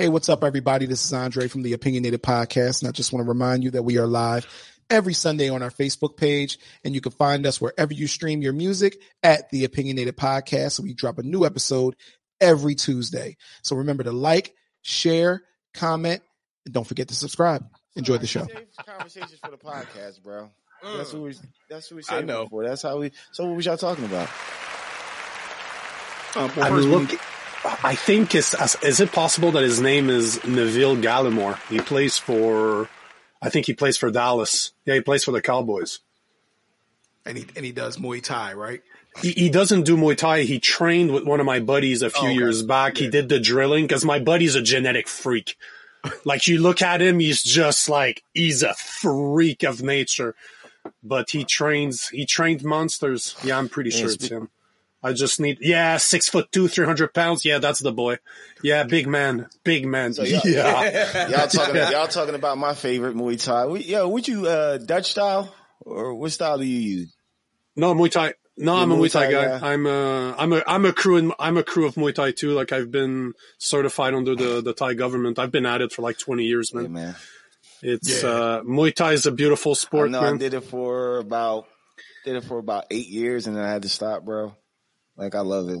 Hey, what's up, everybody? This is Andre from the Opinionated Podcast, and I just want to remind you that we are live every Sunday on our Facebook page, and you can find us wherever you stream your music at the Opinionated Podcast. We drop a new episode every Tuesday. So remember to like, share, comment, and don't forget to subscribe. Enjoy the show. Conversations for the podcast, bro. That's what we. That's what we say. I know. For. That's how we. So what was y'all talking about? Um, well, I'm first, looking. I think is is it possible that his name is Neville Gallimore? He plays for, I think he plays for Dallas. Yeah, he plays for the Cowboys. And he and he does Muay Thai, right? He, he doesn't do Muay Thai. He trained with one of my buddies a few Oh, okay. years back. He did the drilling because my buddy's a genetic freak. like you look at him, he's just like he's a freak of nature. But he trains. He trained monsters. Yeah, I'm pretty sure it's spe- him. I just need. Yeah, six foot two, three hundred pounds. Yeah, that's the boy. Yeah, big man, big man. So y'all, yeah. y'all talking. Y'all talking about my favorite Muay Thai. We, yo, would you uh, Dutch style or what style do you use? No Muay Thai. No, I'm a Muay Thai Thai guy. guy? I'm a I'm a I'm a kru in, I'm a kru of Muay Thai too. Like I've been certified under the the Thai government. I've been at it for like 20 years, Yeah, man. man. It's Yeah. uh Muay Thai is a beautiful I sport, I man. did it for about did it for about eight years and then I had to stop, bro. Like I love it.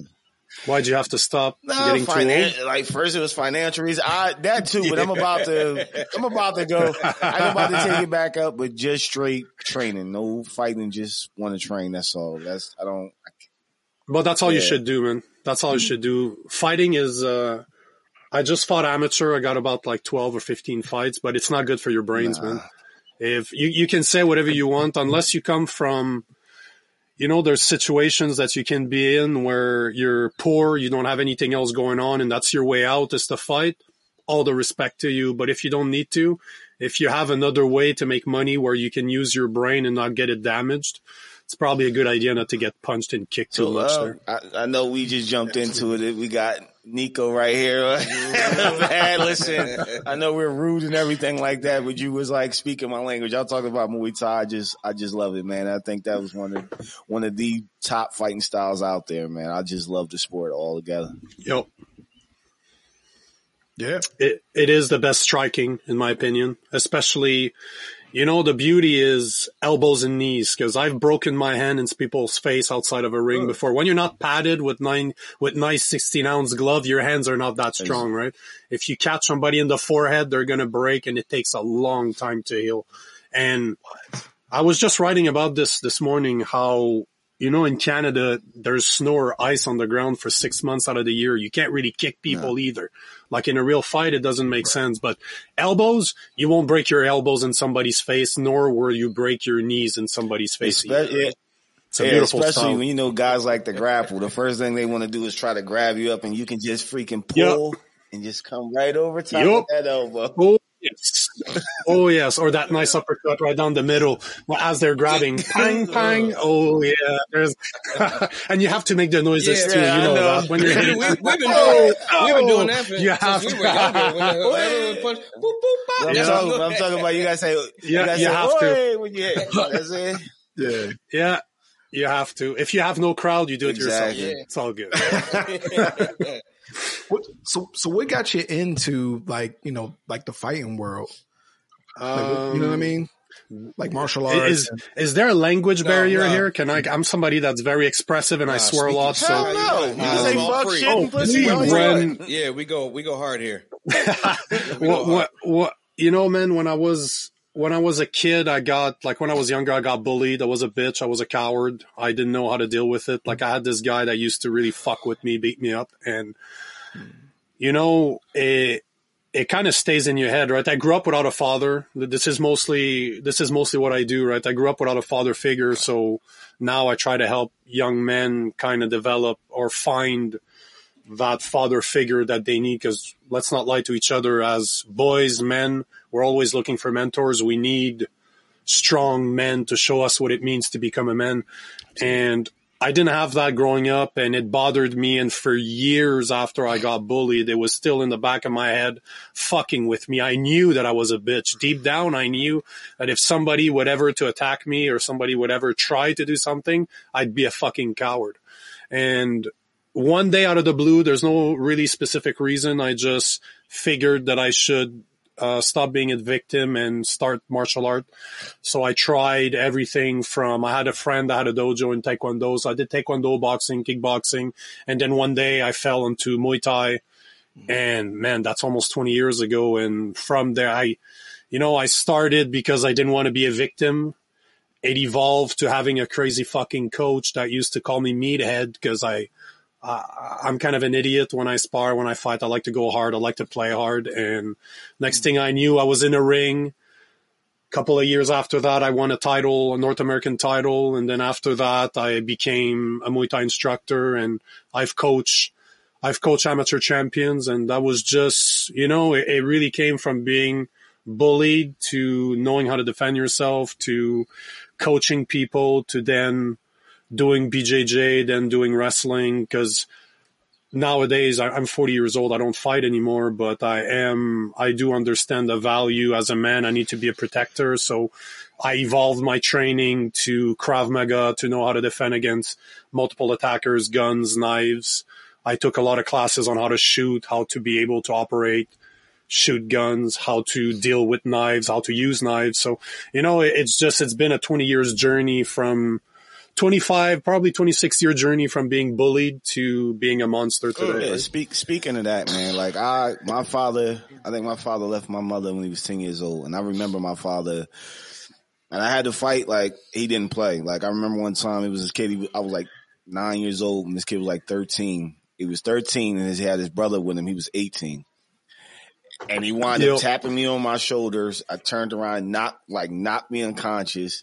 Why'd you have to stop No, getting too old? like first it was financial reasons. I that too, but I'm about to I'm about to go. I'm about to take it back up, but just straight training, no fighting. Just want to train. That's all. That's I don't. But that's all you should do, man. That's all you should do. Fighting is uh I just fought amateur. I got about like 12 or 15 fights, but it's not good for your brains, Nah. man. If you, you can say whatever you want, unless you come from, you know, there's situations that you can be in where you're poor, you don't have anything else going on, and that's your way out is to fight. All the respect to you. But if you don't need to, if you have another way to make money where you can use your brain and not get it damaged, it's probably a good idea not to get punched and kicked too much uh, there. I, I know we just jumped into it. We got Nico right here. Man, listen, I know we're rude and everything like that, but you was like speaking my language. Y'all talking about Muay Thai. I just, I just love it, man. I think that was one of one of the top fighting styles out there, man. I just love the sport altogether. Yep. Yeah. it, it is the best striking in my opinion especially you know the beauty is elbows and knees because i've broken my hand in people's face outside of a ring before. When you're not padded with nine with nice 16 ounce glove your hands are not that strong right? If you catch somebody in the forehead they're gonna break and it takes a long time to heal. And i was just writing about this this morning how you know, in Canada, there's snow or ice on the ground for six months out of the year. You can't really kick people either. Like in a real fight, it doesn't make sense. But elbows, you won't break your elbows in somebody's face, nor will you break your knees in somebody's face. Espe- either. yeah, It's a yeah, beautiful especially style. when you know guys like to grapple. The first thing they want to do is try to grab you up, and you can just freaking Yep. pull and just come right over top Yep. of that elbow. Oh yes, oh yes, or that nice uppercut right down the middle as they're grabbing, pang pang. Oh yeah, there's, and you have to make the noises Yeah, too. yeah, you know, know. that when you're we, hitting. we've been doing, Oh, we've been doing oh, that for, oh, you have we to. were younger. When uh, when punch, boop, boop, I'm, bop. talking, I'm talking about you guys say, you, Yeah, guys you say, have to. When you hit. That's it. Yeah. Yeah, you have to. If you have no crowd, you do it Exactly. yourself. It's all good. What, so so what got you into like you know like the fighting world? Like, what- you know what I Um, mean? Like martial arts. Is and- is there a language No, barrier no. here? Can I? I'm somebody that's very expressive and I swear a lot. your So no. You Um, say fuck shit Oh, and pussy. please, all you Bren. want. yeah, we go we go hard here. what, what, what, you know, man, when I was, when I was a kid, I got, like, when I was younger, I got bullied. I was a bitch. I was a coward. I didn't know how to deal with it. Like, I had this guy that used to really fuck with me, beat me up. And, you know, it, it kind of stays in your head, right? I grew up without a father. This is mostly, this is mostly what I do, right? I grew up without a father figure. So now I try to help young men kind of develop or find that father figure that they need because let's not lie to each other as boys men we're always looking for mentors. We need strong men to show us what it means to become a man. And i didn't have that growing up and it bothered me. And for years after i got bullied it was still in the back of my head fucking with me. I knew that i was a bitch. Deep down i knew that if somebody would ever to attack me or somebody would ever try to do something i'd be a fucking coward. And one day out of the blue, there's no really specific reason. I just figured that I should uh, stop being a victim and start martial art. So I tried everything from, I had a friend that had a dojo in Taekwondo. So I did Taekwondo, boxing, kickboxing. And then one day I fell into Muay Thai and man, that's almost 20 years ago. And from there, I, you know, I started because I didn't want to be a victim. It evolved to having a crazy fucking coach that used to call me meathead because I, uh, I'm kind of an idiot when I spar, when I fight. I like to go hard. I like to play hard. And next thing I knew, I was in a ring. A couple of years after that, I won a title, a North American title. And then after that, I became a Muay Thai instructor and I've coached, I've coached amateur champions. And that was just, you know, it, it really came from being bullied to knowing how to defend yourself to coaching people to then doing BJJ, then doing wrestling because nowadays I'm 40 years old. I don't fight anymore, but I am, I do understand the value as a man. I need to be a protector. So I evolved my training to Krav Maga to know how to defend against multiple attackers, guns, knives. I took a lot of classes on how to shoot, how to be able to operate, shoot guns, how to deal with knives, how to use knives. So, you know, it's just, it's been a 20 years journey from, 25, probably 26 year journey from being bullied to being a monster today. Yeah, speak, speaking of that, man, like I, my father, I think my father left my mother when he was 10 years old. And I remember my father, and I had to fight like he didn't play. Like I remember one time it was this kid, he, I was like nine years old and this kid was like 13. He was 13 and he had his brother with him. He was 18. And he wound Yep. up tapping me on my shoulders. I turned around, knocked, like knocked me unconscious.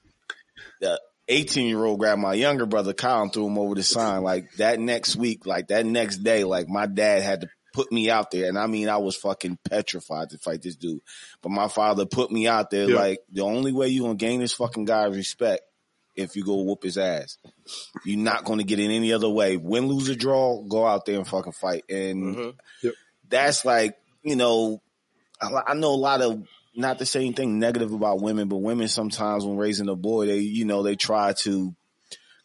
The 18 year old grabbed my younger brother Kyle and threw him over the sign. Like that next week, like that next day, like my dad had to put me out there. And I mean, I was fucking petrified to fight this dude. But my father put me out there. Yeah. Like the only way you gonna gain this fucking guy's respect if you go whoop his ass. You're not gonna get it any other way. Win, lose, or draw, go out there and fucking fight. And Mhm. Yep. that's like, you know, I know a lot of not to say anything negative about women, but women sometimes when raising a boy, they, you know, they try to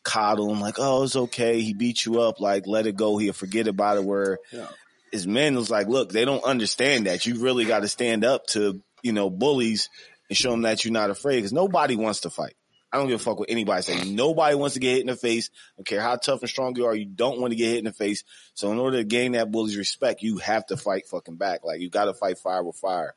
coddle him like, oh, it's okay. He beat you up. Like, let it go. He'll forget about it. Where Yeah. as men, it's like, look, they don't understand that. You really got to stand up to, you know, bullies and show them that you're not afraid because nobody wants to fight. I don't give a fuck what anybody say. Nobody wants to get hit in the face. I don't care how tough and strong you are. You don't want to get hit in the face. So in order to gain that bully's respect, you have to fight fucking back. Like you got to fight fire with fire.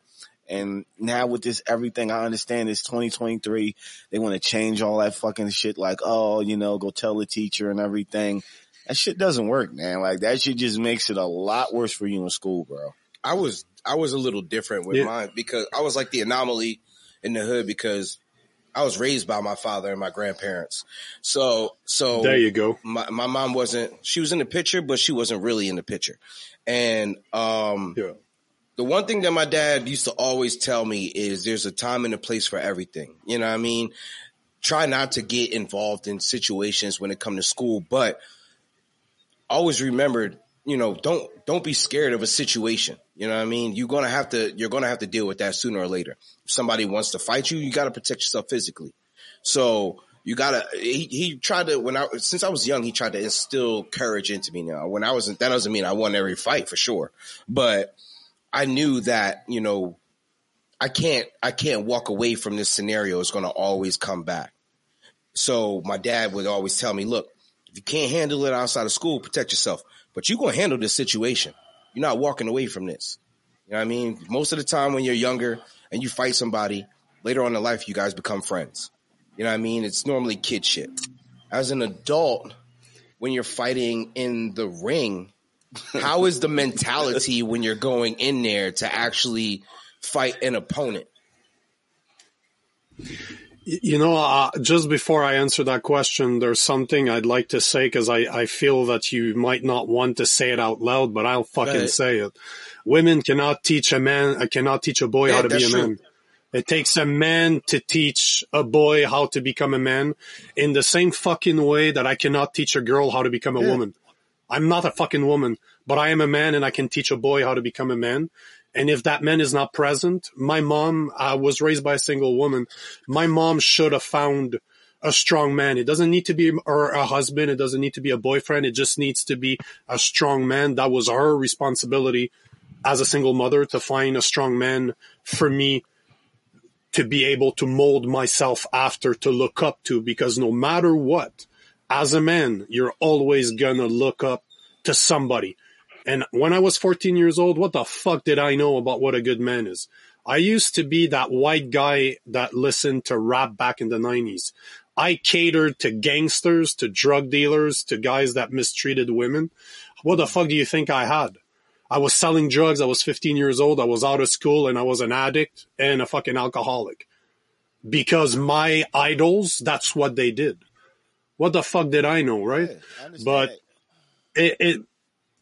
And now with this everything, I understand it's 2023. They want to change all that fucking shit. Like, oh, you know, go tell the teacher and everything. That shit doesn't work, man. Like that shit just makes it a lot worse for you in school, bro. I was I was a little different with Yeah. mine because I was like the anomaly in the hood because I was raised by my father and my grandparents. So so There you go. my my mom wasn't she was in the picture, but she wasn't really in the picture. And um Yeah. The one thing that my dad used to always tell me is there's a time and a place for everything. You know what I mean? Try not to get involved in situations when it comes to school, but always remember, you know, don't don't be scared of a situation. You know what I mean? You're gonna have to you're gonna have to deal with that sooner or later. If somebody wants to fight you, you gotta protect yourself physically. So you gotta he, he tried to when I since I was young, he tried to instill courage into me now. When I wasn't that doesn't mean I won every fight for sure. But I knew that, you know, I can't I can't walk away from this scenario. It's gonna always come back. So my dad would always tell me, look, if you can't handle it outside of school, protect yourself. But you're gonna handle this situation. You're not walking away from this. You know what I mean? Most of the time when you're younger and you fight somebody, later on in life you guys become friends. You know what I mean? It's normally kid shit. As an adult, when you're fighting in the ring, how is the mentality when you're going in there to actually fight an opponent? You know, uh, just before I answer that question, there's something I'd like to say because I, I feel that you might not want to say it out loud, but I'll fucking say it. Women cannot teach a man, uh, cannot teach a boy Yeah, how to be a true. man. It takes a man to teach a boy how to become a man in the same fucking way that I cannot teach a girl how to become a woman. I'm not a fucking woman, but I am a man and I can teach a boy how to become a man. And if that man is not present, my mom uh, was raised by a single woman. My mom should have found a strong man. It doesn't need to be or a husband. It doesn't need to be a boyfriend. It just needs to be a strong man. That was our responsibility as a single mother to find a strong man for me to be able to mold myself after to look up to because no matter what, as a man, you're always gonna look up to somebody. And when I was 14 years old, what the fuck did I know about what a good man is? I used to be that white guy that listened to rap back in the 90s. I catered to gangsters, to drug dealers, to guys that mistreated women. What the fuck do you think I had? I was selling drugs. I was 15 years old. I was out of school and I was an addict and a fucking alcoholic because my idols, that's what they did. What the fuck did I know, right? I but it, it, it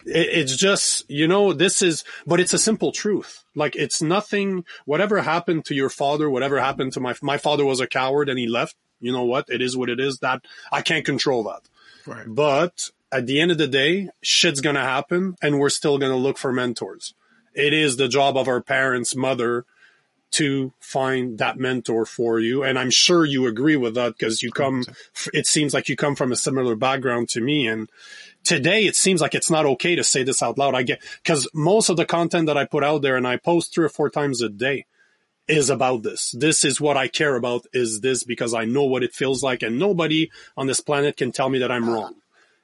it's just you know this is but it's a simple truth. Like it's nothing whatever happened to your father whatever happened to my my father was a coward and he left. You know what? It is what it is. That i can't control that. Right. but at the end of the day shit's gonna happen and we're still gonna look for mentors. It is the job of our parents mother to find that mentor for you and i'm sure you agree with that because you come it seems like you come from a similar background to me and today it seems like it's not okay to say this out loud. I get because most of the content that I put out there and I post three or four times a day is about this. This is what I care about is this because I know what it feels like and nobody on this planet can tell me that I'm wrong.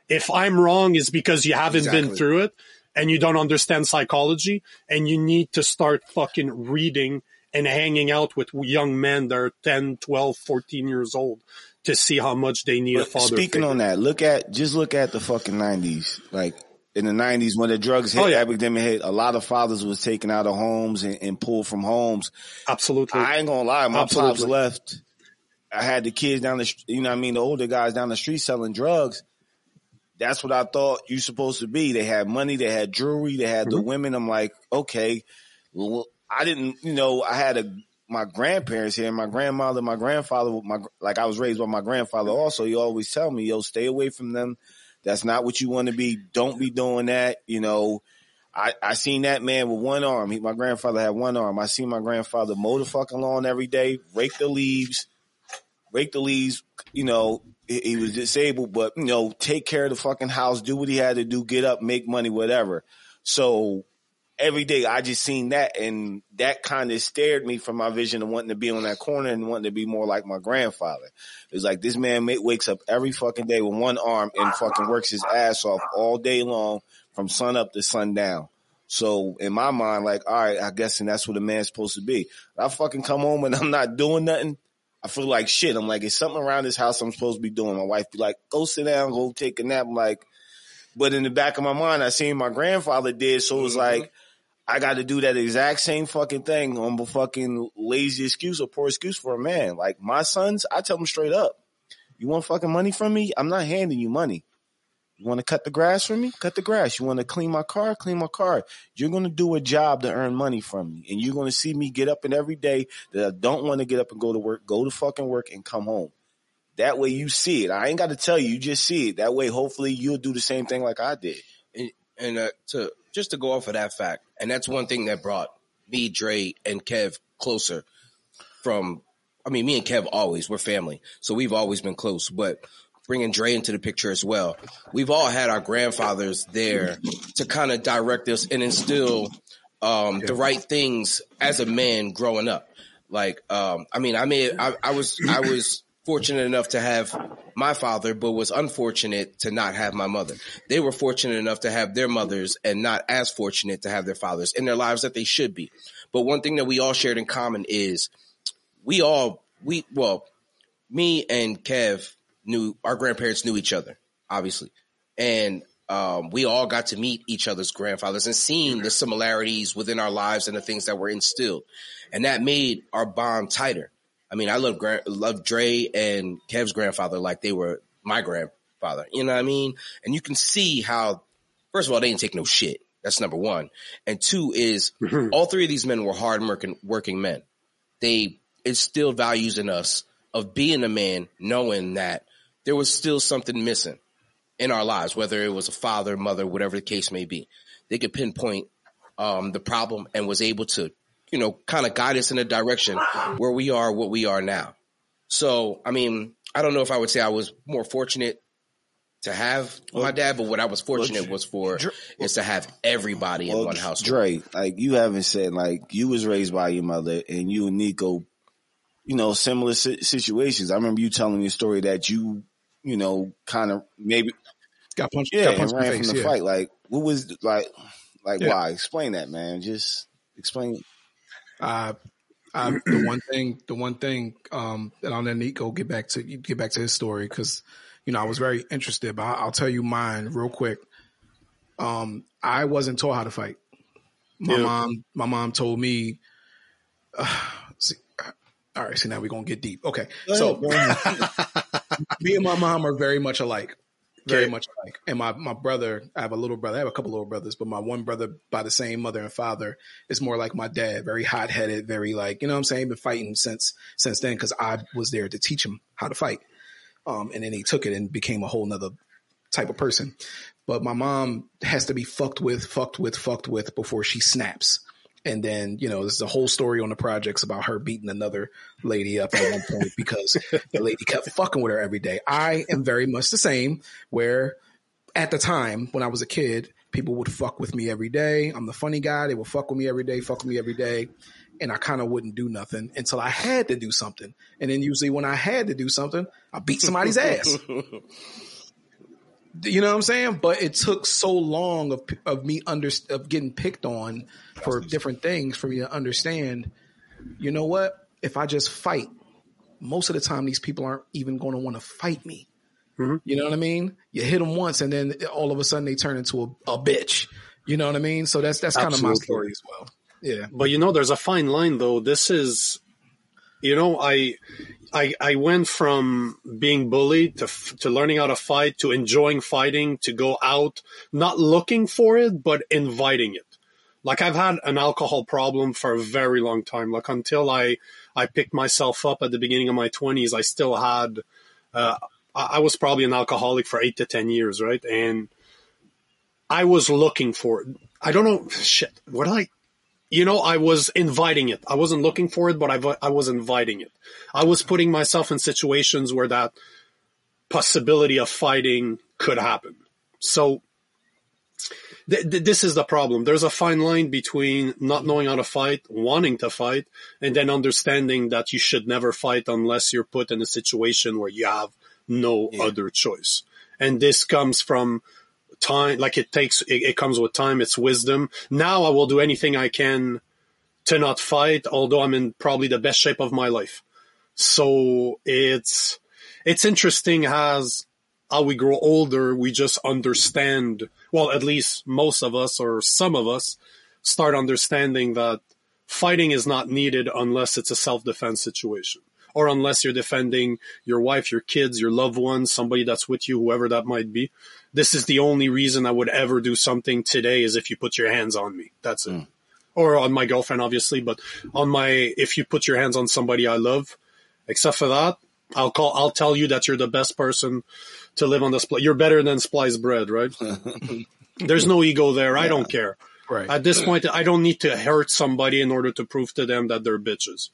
If I'm wrong is because you haven't been through it and you don't understand psychology and you need to start fucking reading and hanging out with young men that are 10, 12, 14 years old to see how much they need a But father. speaking figure. on that, look at just look at the fucking nineties. Like in the nineties when the drugs hit, Oh, yeah. epidemic hit, a lot of fathers was taken out of homes and, and pulled from homes. Absolutely. I ain't gonna lie, my pops left. I had the kids down the, you know what I mean, the older guys down the street selling drugs. That's what I thought you supposed to be. They had money, they had jewelry, they had Mm-hmm. the women. I'm like, okay, well, I didn't, you know, I had a, my grandparents here, my grandmother, my grandfather, my, like I was raised by my grandfather also. He always tell me, yo, stay away from them. That's not what you want to be. Don't be doing that. You know, I, I seen that man with one arm. He, my grandfather had one arm. I seen my grandfather mow the fucking lawn every day, rake the leaves, rake the leaves. You know, he, he was disabled, but you know, take care of the fucking house, do what he had to do, get up, make money, whatever. So every day I just seen that and that kind of stared me from my vision of wanting to be on that corner and wanting to be more like my grandfather. It was like this man ma- wakes up every fucking day with one arm and fucking works his ass off all day long from sun up to sundown. So in my mind, like, all right, I guess and that's what a man's supposed to be. I fucking come home and I'm not doing nothing. I feel like shit. I'm like, it's something around this house I'm supposed to be doing. My wife be like, go sit down, go take a nap. I'm like, but in the back of my mind, I seen my grandfather did. So it was mm-hmm. like, I got to do that exact same fucking thing on the fucking lazy excuse or poor excuse for a man. Like my sons, I tell them straight up, you want fucking money from me? I'm not handing you money. You want to cut the grass for me? Cut the grass. You want to clean my car? Clean my car. You're going to do a job to earn money from me. And you're going to see me get up and every day that I don't want to get up and go to work, go to fucking work and come home. That way you see it. I ain't got to tell you. You just see it. That way, hopefully you'll do the same thing like I did. and, and uh, to just to go off of that fact, and that's one thing that brought me, Dre, and Kev closer. From, I mean, me and Kev always we're family, so we've always been close. But bringing Dre into the picture as well, we've all had our grandfathers there to kind of direct us and instill um, the right things as a man growing up. Like, um, I mean, I mean, I, I was, I was fortunate enough to have my father, but was unfortunate to not have my mother. They were fortunate enough to have their mothers and not as fortunate to have their fathers in their lives that they should be. But one thing that we all shared in common is we all, we, well, me and Kev knew, our grandparents knew each other, obviously. And um, we all got to meet each other's grandfathers and seeing the similarities within our lives and the things that were instilled. And that made our bond tighter. I mean, I love gra- love Dre and Kev's grandfather like they were my grandfather. You know what I mean? And you can see how, first of all, they didn't take no shit. That's number one. And two is all three of these men were hard working, working men. They instilled values in us of being a man, knowing that there was still something missing in our lives, whether it was a father, mother, whatever the case may be. They could pinpoint um, the problem and was able to, you know, kind of guide us in a direction where we are, what we are now. So, I mean, I don't know if I would say I was more fortunate to have my dad, but what I was fortunate was for is to have everybody in one house. Dre, like you haven't said, like you was raised by your mother, and you and Nico, you know, similar si- situations. I remember you telling me a story that you, you know, kind of maybe Got punched. yeah, got and punched in ran the from the yeah. fight. Like, what was like, like Yeah. why? Explain that, man. Just explain. Uh, um, the one thing, the one thing, um, and I'll let Nico get back to get back to his story because, you know, I was very interested, but I'll, I'll tell you mine real quick. Um, I wasn't taught how to fight. My Yeah. mom, my mom told me. Uh, see, all right, so now we're gonna get deep. Okay, so me and my mom are very much alike. Very Okay. much like. And my, my brother, I have a little brother. I have a couple little brothers, but my one brother by the same mother and father is more like my dad, very hot headed, very like, you know what I'm saying? Been fighting since, since then because I was there to teach him how to fight. Um, and then he took it and became a whole nother type of person. But my mom has to be fucked with, fucked with, fucked with before she snaps. And then, you know, there's a whole story on the projects about her beating another lady up at one point because the lady kept fucking with her every day. I am very much the same where at the time when I was a kid, people would fuck with me every day. I'm the funny guy. They would fuck with me every day, fuck with me every day. And I kind of wouldn't do nothing until I had to do something. And then usually when I had to do something, I beat somebody's ass. You know what I'm saying? But it took so long of, of me under, of getting picked on for different things for me to understand, you know what? If I just fight, most of the time these people aren't even going to want to fight me. Mm-hmm. You know what I mean? You hit them once and then all of a sudden they turn into a, a bitch. You know what I mean? So that's, that's kind of my story as well. Yeah. But you know, there's a fine line though. This is, you know, I, I, I went from being bullied to to learning how to fight to enjoying fighting to go out, not looking for it, but inviting it. Like I've had an alcohol problem for a very long time. Like until I I picked myself up at the beginning of my twenties, I still had. Uh, I was probably an alcoholic for eight to ten years, right? And I was looking for it. I don't know. Shit. What I? You know, I was inviting it. I wasn't looking for it, but I, I was inviting it. I was putting myself in situations where that possibility of fighting could happen. So th- th- this is the problem. There's a fine line between not knowing how to fight, wanting to fight, and then understanding that you should never fight unless you're put in a situation where you have no other choice. And this comes from time like it takes it, it comes with time it's wisdom now i will do anything i can to not fight although i'm in probably the best shape of my life so it's it's interesting as how we grow older we just understand well at least most of us or some of us start understanding that fighting is not needed unless it's a self-defense situation or unless you're defending your wife, your kids, your loved ones, somebody that's with you, whoever that might be. This is the only reason I would ever do something today is if you put your hands on me. That's it. Or on my girlfriend, obviously, but on my, if you put your hands on somebody I love, except for that, I'll call, I'll tell you that you're the best person to live on this planet. You're better than spliced bread, right? There's no ego there. I don't care. Right. At this point, I don't need to hurt somebody in order to prove to them that they're bitches.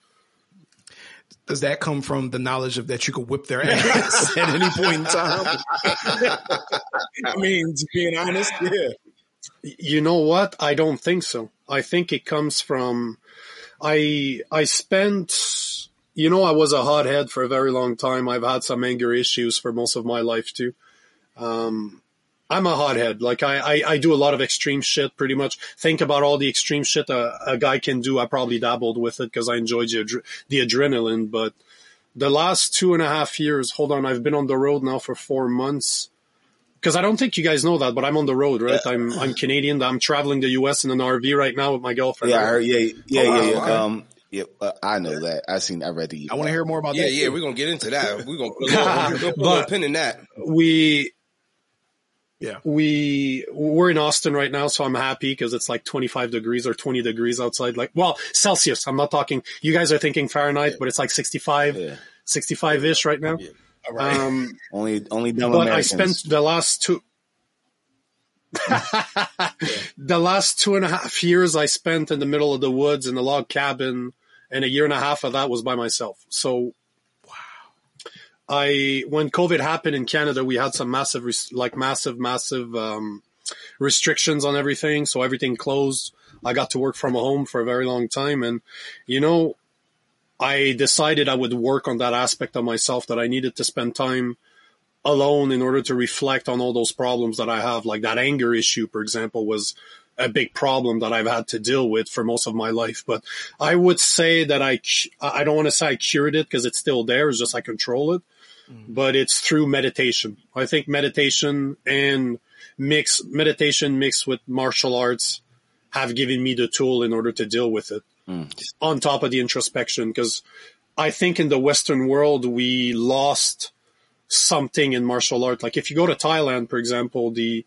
Does that come from the knowledge of that you could whip their ass at any point in time? I mean, to being honest, yeah. You know what? I don't think so. I think it comes from I I spent you know I was a hothead for a very long time. I've had some anger issues for most of my life too. Um I'm a hothead. Like I, I, I do a lot of extreme shit pretty much. Think about all the extreme shit a, a guy can do. I probably dabbled with it because I enjoyed the, adre- the adrenaline. But the last two and a half years, hold on, I've been on the road now for four months. Because I don't think you guys know that, but I'm on the road, right? I'm I'm Canadian. I'm traveling the U.S. in an RV right now with my girlfriend. Yeah, I heard. Yeah, yeah, Oh, wow, yeah. yeah. Um, yeah, uh, I know that. I seen. I read the. I want to hear more about Yeah, that. yeah, yeah, we're gonna get into that. We're gonna put a little, we're gonna put a little But- pin in that. we Yeah. we we're in Austin right now, so I'm happy because it's like 25 degrees or 20 degrees outside. Like, well, Celsius. I'm not talking. You guys are thinking Fahrenheit, but it's like 65, Yeah. 65 ish right now. All right. Um, Only, only dumb but I spent the last two. the last two and a half years I spent in the middle of the woods in a log cabin, and a year and a half of that was by myself. So, I when COVID happened in Canada, we had some massive, like massive, massive um, restrictions on everything. So everything closed. I got to work from home for a very long time, and you know, I decided I would work on that aspect of myself that I needed to spend time alone in order to reflect on all those problems that I have. Like that anger issue, for example, was a big problem that I've had to deal with for most of my life. But I would say that I, I don't want to say I cured it because it's still there. It's just I control it, but it's through meditation. I think meditation and mix meditation mixed with martial arts have given me the tool in order to deal with it mm. on top of the introspection. Cause I think in the Western world, we lost something in martial art. Like if you go to Thailand, for example, the,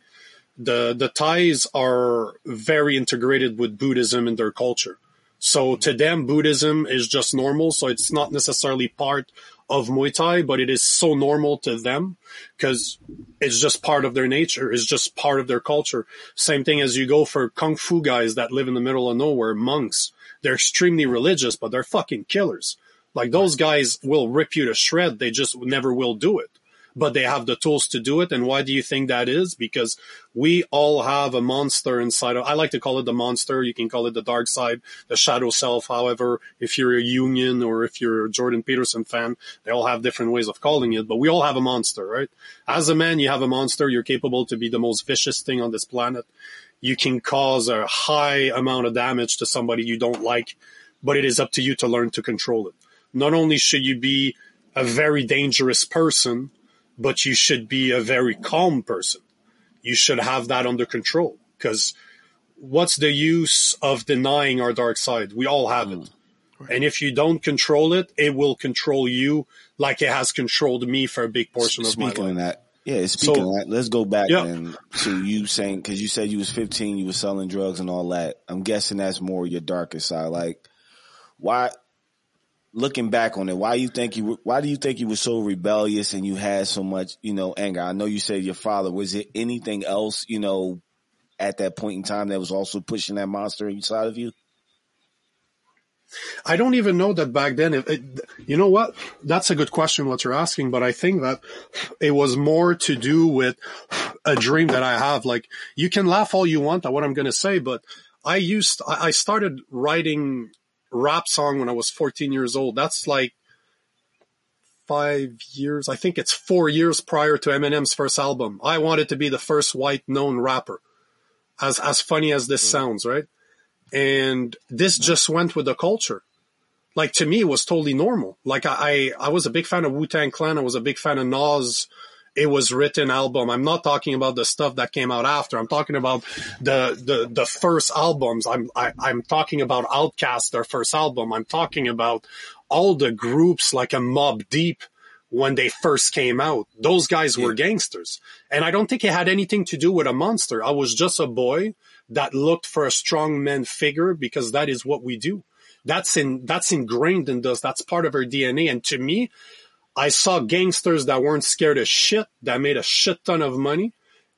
the the Thais are very integrated with Buddhism in their culture. So to them, Buddhism is just normal. So it's not necessarily part of Muay Thai, but it is so normal to them because it's just part of their nature. It's just part of their culture. Same thing as you go for Kung Fu guys that live in the middle of nowhere, monks. They're extremely religious, but they're fucking killers. Like those guys will rip you to shred. They just never will do it but they have the tools to do it. And why do you think that is? Because we all have a monster inside of, I like to call it the monster. You can call it the dark side, the shadow self. However, if you're a Jungian or if you're a Jordan Peterson fan, they all have different ways of calling it, but we all have a monster, right? As a man, you have a monster. You're capable to be the most vicious thing on this planet. You can cause a high amount of damage to somebody you don't like, but it is up to you to learn to control it. Not only should you be a very dangerous person, but you should be a very calm person. You should have that under control because what's the use of denying our dark side? We all have it. Mm. Right. And if you don't control it, it will control you like it has controlled me for a big portion of my life. Speaking that, yeah, speaking so, of that, let's go back yeah. then to you saying, cause you said you was 15, you were selling drugs and all that. I'm guessing that's more your darkest side. Like, why, looking back on it, why you think you why do you think you were so rebellious and you had so much, you know, anger? I know you said your father. Was it anything else, you know, at that point in time that was also pushing that monster inside of you? I don't even know that back then. It, it, you know what? That's a good question what you're asking, but I think that it was more to do with a dream that I have. Like you can laugh all you want at what I'm going to say, but I used, I started writing rap song when I was 14 years old. That's like five years. I think it's four years prior to Eminem's first album. I wanted to be the first white known rapper. As, as funny as this mm. sounds, right? And this just went with the culture. Like to me, it was totally normal. Like I, I, I was a big fan of Wu Tang Clan. I was a big fan of Nas it was written album. I'm not talking about the stuff that came out after. I'm talking about the the the first albums. I'm I, am i am talking about OutKast, their first album. I'm talking about all the groups like a Mobb Deep when they first came out. Those guys were gangsters, and I don't think it had anything to do with a monster. I was just a boy that looked for a strong man figure because that is what we do. That's in that's ingrained in us. That's part of our DNA. And to me, I saw gangsters that weren't scared of shit, that made a shit ton of money,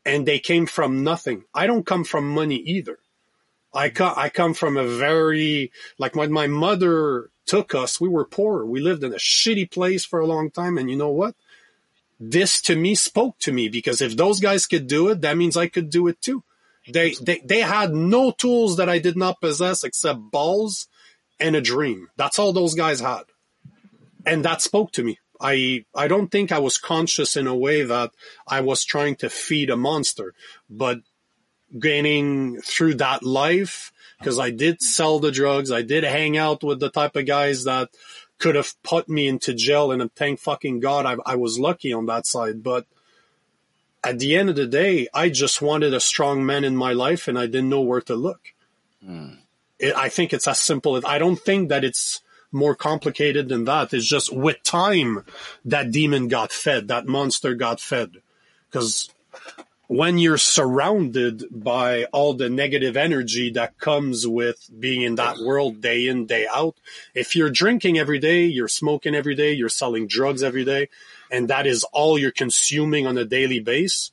and they came from nothing. I don't come from money either. I come, I come from a very, like when my mother took us, we were poor. We lived in a shitty place for a long time. And you know what? This to me spoke to me because if those guys could do it, that means I could do it too. They, they, they had no tools that I did not possess except balls and a dream. That's all those guys had. And that spoke to me. I I don't think I was conscious in a way that I was trying to feed a monster, but gaining through that life because I did sell the drugs, I did hang out with the type of guys that could have put me into jail, and thank fucking God I, I was lucky on that side. But at the end of the day, I just wanted a strong man in my life, and I didn't know where to look. Mm. It, I think it's as simple as I don't think that it's more complicated than that. It's just with time that demon got fed, that monster got fed. Because when you're surrounded by all the negative energy that comes with being in that world day in, day out, if you're drinking every day, you're smoking every day, you're selling drugs every day, and that is all you're consuming on a daily basis,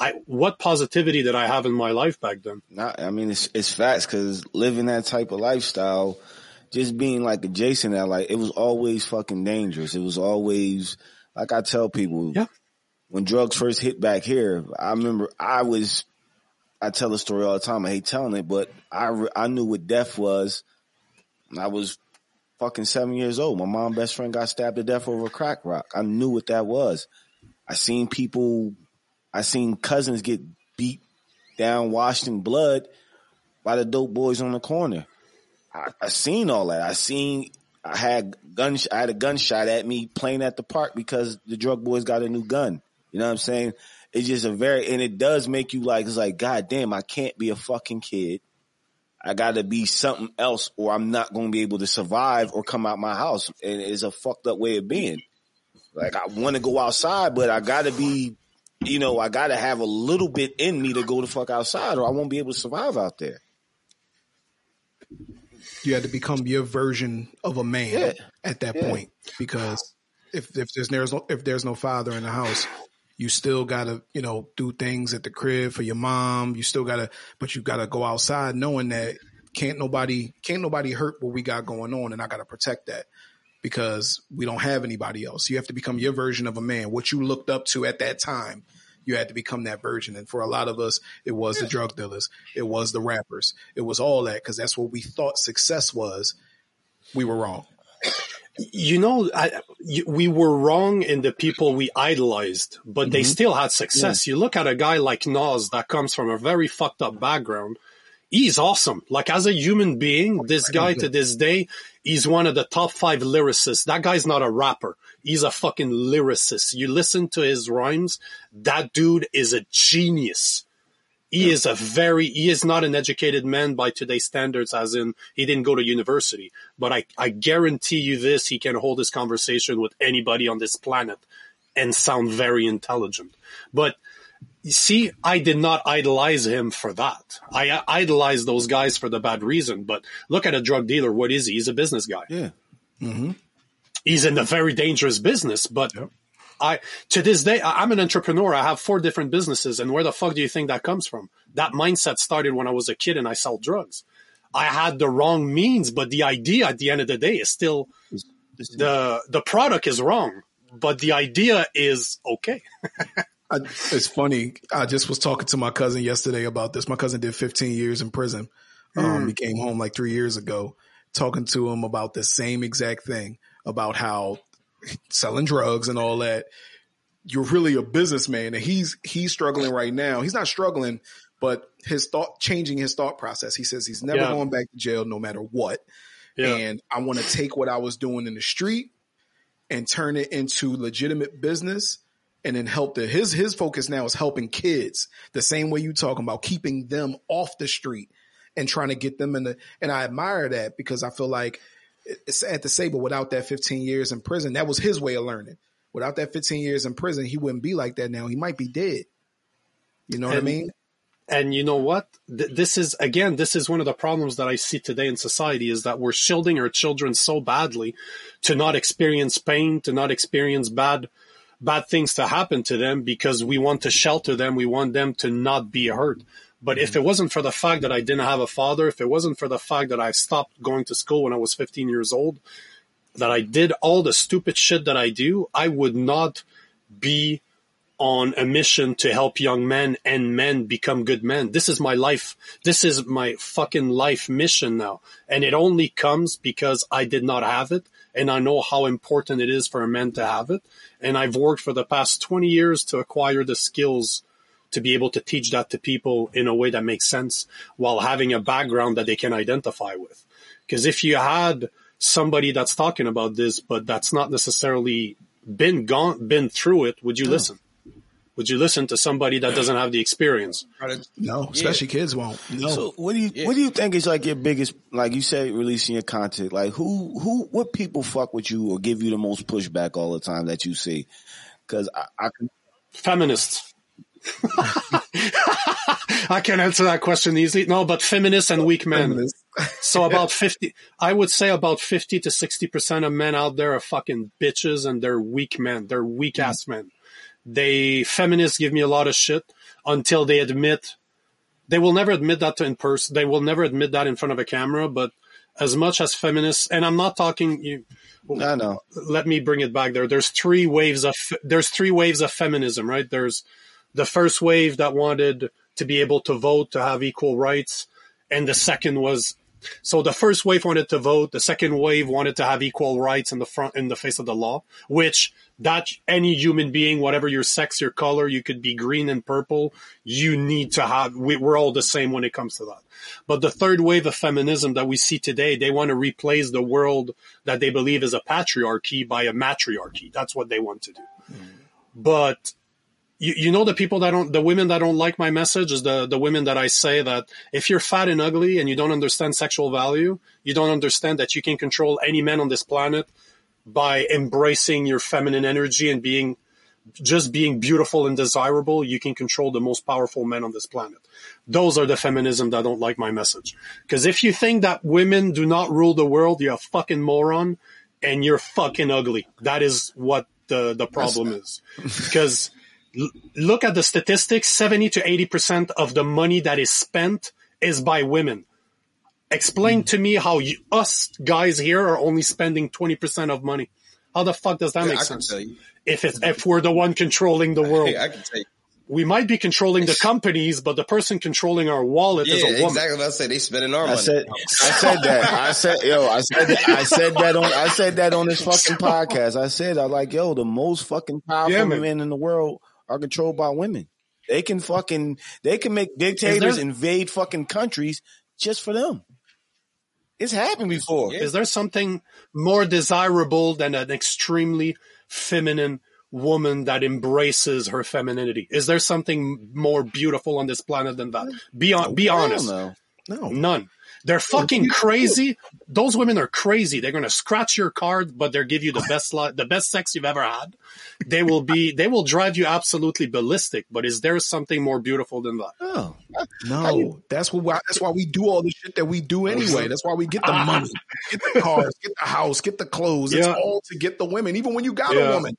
I, what positivity did I have in my life back then? Not, I mean, it's, it's facts because living that type of lifestyle – just being like adjacent that like it was always fucking dangerous. It was always like I tell people, Yeah. when drugs first hit back here, I remember I was, I tell the story all the time. I hate telling it, but I, I knew what death was. I was fucking seven years old. My mom best friend got stabbed to death over a crack rock. I knew what that was. I seen people, I seen cousins get beat down, washed in blood by the dope boys on the corner. I, I seen all that. I seen I had gun I had a gunshot at me playing at the park because the drug boys got a new gun. You know what I'm saying? It's just a very and it does make you like it's like God damn I can't be a fucking kid. I got to be something else or I'm not going to be able to survive or come out my house. And it's a fucked up way of being. Like I want to go outside, but I got to be, you know, I got to have a little bit in me to go the fuck outside or I won't be able to survive out there. You had to become your version of a man Yeah. at that Yeah. point because if if there's there's no if there's no father in the house, you still gotta you know do things at the crib for your mom. You still gotta, but you gotta go outside knowing that can't nobody can't nobody hurt what we got going on, and I gotta protect that because we don't have anybody else. You have to become your version of a man. What you looked up to at that time, you had to become that version. And for a lot of us, it was the drug dealers, it was the rappers, it was all that because that's what we thought success was. We were wrong. you know, I, you, we were wrong in the people we idolized, but they mm-hmm. still had success. You look at a guy like Nas that comes from a very fucked up background. He's awesome. Like as a human being, oh, this guy to this day, he's one of the top five lyricists. That guy's not a rapper. He's a fucking lyricist. You listen to his rhymes. That dude is a genius. He is a very, he is not an educated man by today's standards, as in he didn't go to university. But I, I guarantee you this, he can hold this conversation with anybody on this planet and sound very intelligent. But you see, I did not idolize him for that. I idolize those guys for the bad reason. But look at a drug dealer. What is he? He's a business guy. Yeah. Mm-hmm. He's in a very dangerous business, but I, to this day, I- I'm an entrepreneur. I have four different businesses. And where the fuck do you think that comes from? That mindset started when I was a kid and I sell drugs. I had the wrong means, but the idea at the end of the day is still the, the product is wrong, but the idea is okay. I, it's funny. I just was talking to my cousin yesterday about this. My cousin did 15 years in prison. Um, he came home like three years ago, talking to him about the same exact thing about how selling drugs and all that. You're really a businessman, and he's he's struggling right now. He's not struggling, but his thought changing his thought process. He says he's never Yeah. going back to jail, no matter what. Yeah. And I want to take what I was doing in the street and turn it into legitimate business and then help the his his focus now is helping kids the same way you talking about keeping them off the street and trying to get them in the and I admire that because I feel like it's sad to say but without that 15 years in prison that was his way of learning without that 15 years in prison he wouldn't be like that now he might be dead you know what I mean And you know what? Th- this is again, this is one of the problems that I see today in society is that we're shielding our children so badly to not experience pain, to not experience bad, bad things to happen to them because we want to shelter them. We want them to not be hurt. But if mm-hmm. it wasn't for the fact that I didn't have a father, if it wasn't for the fact that I stopped going to school when I was 15 years old, that I did all the stupid shit that I do, I would not be on a mission to help young men and men become good men. This is my life. This is my fucking life mission now. And it only comes because I did not have it. And I know how important it is for a man to have it. And I've worked for the past 20 years to acquire the skills to be able to teach that to people in a way that makes sense while having a background that they can identify with. Because if you had somebody that's talking about this, but that's not necessarily been gone, been through it, would you listen? Would you listen to somebody that doesn't have the experience? no especially kids won't no So what do you what do you think is like your biggest like you say releasing your content like who who what people fuck with you or give you the most pushback all the time that you see because I, I can Feminists. I can answer that question easily. No, but feminists and weak men. So about 50, I would say about 50 to 60% of men out there are fucking bitches and they're weak men. They're weak mm. ass men. They, feminists give me a lot of shit until they admit, they will never admit that to in person. They will never admit that in front of a camera, but as much as feminists, and I'm not talking you. I know. Let me bring it back there. There's three waves of there's three waves of feminism, right? There's the first wave that wanted to be able to vote, to have equal rights, and the second was so the first wave wanted to vote, the second wave wanted to have equal rights in the front in the face of the law, which that any human being, whatever your sex, your color, you could be green and purple, you need to have we, we're all the same when it comes to that. But the third wave of feminism that we see today, they want to replace the world that they believe is a patriarchy by a matriarchy. That's what they want to do. Mm. But you, you know the people that don't the women that don't like my message is the the women that I say that if you're fat and ugly and you don't understand sexual value, you don't understand that you can control any man on this planet by embracing your feminine energy and being just being beautiful and desirable, you can control the most powerful men on this planet. Those are the feminism that don't like my message. Because if you think that women do not rule the world, you're a fucking moron and you're fucking ugly. That is what the, the problem is. Because l- look at the statistics 70 to 80% of the money that is spent is by women. Explain hmm. to me how you, us guys here are only spending 20% of money. How the fuck does that Yeah, make I sense? can tell you. If it's, if we're the one controlling the world, Yeah, I can tell you. we might be controlling the companies, but the person controlling our wallet is a woman. exactly what I said. They spending our I money. said, I said that. I said, yo, I said, that, I said that on, I said that on this fucking podcast. I said, I like, yo, the most fucking powerful Yeah, man. men in the world are controlled by women. They can fucking, they can make dictators there- invade fucking countries just for them. It's happened before. Is there something more desirable than an extremely feminine woman that embraces her femininity? Is there something more beautiful on this planet than that? Be on, be honest. no. No. None. They're fucking crazy. Those women are crazy. They're gonna scratch your card, but they'll give you the best li- the best sex you've ever had. They will be they will drive you absolutely ballistic. But is there something more beautiful than that? Oh, no. No, that's what. Why, that's why we do all the shit that we do anyway. That's why we get the ah. money, get the cars, get the house, get the clothes. It's all to get the women. Even when you got Yeah. a woman,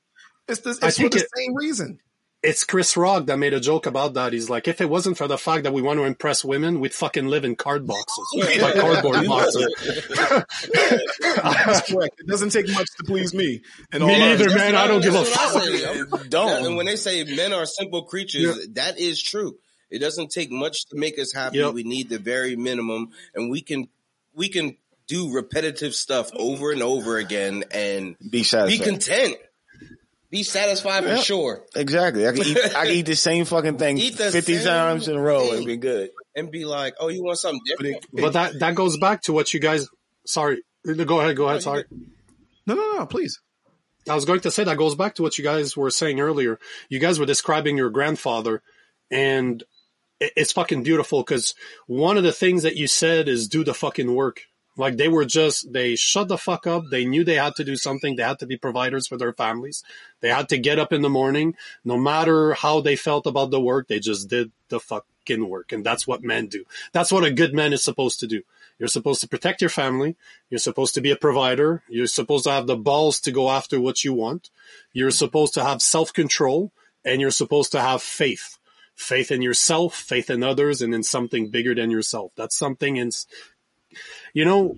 it's the, it's for the it- same reason. It's Chris Rock that made a joke about that. He's like, if it wasn't for the fact that we want to impress women, we'd fucking live in card boxes, like cardboard boxes. That's correct. It doesn't take much to please me. And Me all neither, others. man. I don't give a fuck. what I say. Don't. And when they say men are simple creatures, that is true. It doesn't take much to make us happy. Yep. We need the very minimum, and we can we can do repetitive stuff over and over again and Be be content. Be satisfied for sure, exactly. I can eat, I can eat the same fucking thing Eat the 50 same times in a row and be good. and be like, "Oh, you want something different?" But that that goes back to what you guys. Sorry, go ahead. Go ahead. Sorry. No, no, no. Please. I was going to say that goes back to what you guys were saying earlier. You guys were describing your grandfather, and it's fucking beautiful because one of the things that you said is do the fucking work. Like they were just, they shut the fuck up. They knew they had to do something. They had to be providers for their families. They had to get up in the morning. No matter how they felt about the work, they just did the fucking work. And that's what men do. That's what a good man is supposed to do. You're supposed to protect your family. You're supposed to be a provider. You're supposed to have the balls to go after what you want. You're supposed to have self control and you're supposed to have faith. Faith in yourself, faith in others, and in something bigger than yourself. That's something in, you know,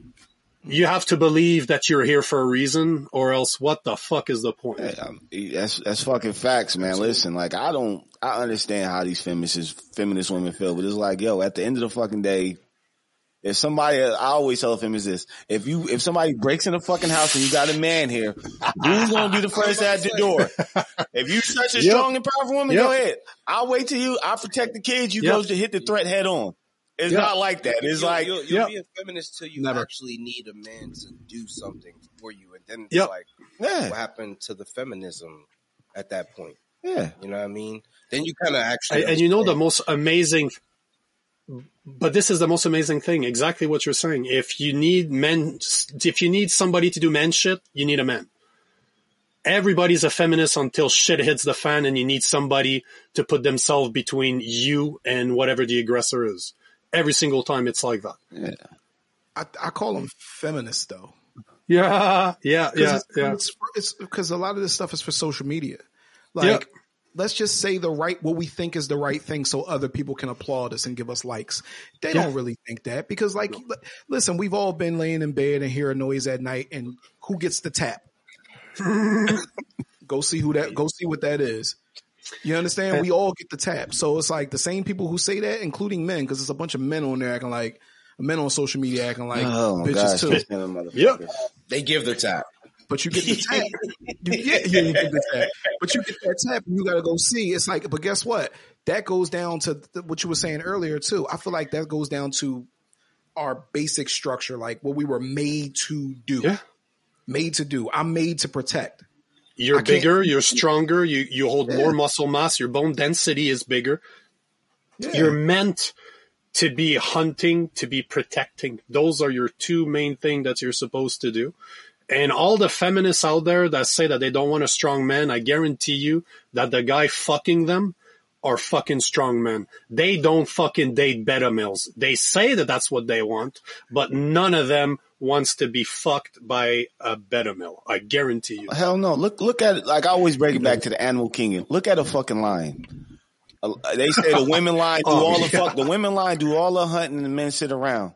you have to believe that you're here for a reason or else what the fuck is the point? Um, that's that's fucking facts, man. Listen, like I don't, I understand how these feminist feminist women feel, but it's like, yo, at the end of the fucking day, if somebody, I always tell a feminist this: if you, if somebody breaks in the fucking house and you got a man here, who's gonna be the first at the door? If you such a Yep. strong and powerful woman, Yep. go ahead. I'll wait till you. I'll protect the kids. You Yep. go to hit the threat head on. It's Yep. not like that. It's you'll, like, you'll, you'll Yep. be a feminist till you Never. actually need a man to do something for you, and then it's Yep. like, yeah, what happened to the feminism at that point? yeah. You know what I mean? Then you kind of actually, And, and you know the most amazing, but this is the most amazing thing. Exactly what you're saying. If you need men, if you need somebody to do man shit, you need a man. Everybody's a feminist until shit hits the fan and you need somebody to put themselves between you and whatever the aggressor is. Every single time it's like that. Yeah. I, I call them feminists though. Yeah, yeah, yeah, it's, yeah. It's, because a lot of this stuff is for social media. Like let's just say the right what we think is the right thing so other people can applaud us and give us likes. They Yeah. don't really think that because like li- listen, we've all been laying in bed and hear a noise at night and who gets the tap? go see who that go see what that is. You understand? We all get the tap. So it's like the same people who say that, including men, because there's a bunch of men on there acting like men on social media acting like oh my bitches gosh, too. this kind of motherfucker. Yep. They give the tap. But you get the tap. You get, yeah, you get the tap. But you get that tap and you got to go see. It's like, but guess what? That goes down to th- what you were saying earlier too. I feel like that goes down to our basic structure, like what we were made to do. Yeah. Made to do. I'm made to protect. You're bigger, you're stronger, you, you hold Yeah. more muscle mass, your bone density is bigger. Yeah. You're meant to be hunting, to be protecting. Those are your two main things that you're supposed to do. And all the feminists out there that say that they don't want a strong man, I guarantee you that the guy fucking them are fucking strong men. They don't fucking date beta males. They say that that's what they want, but none of them wants to be fucked by a beta male. I guarantee you. Hell no. Look, look at it. Like I always break it back to the animal kingdom. Look at a fucking lion. They say the women lion do Oh, all the yeah. fuck. The women lion do all the hunting, and the men sit around.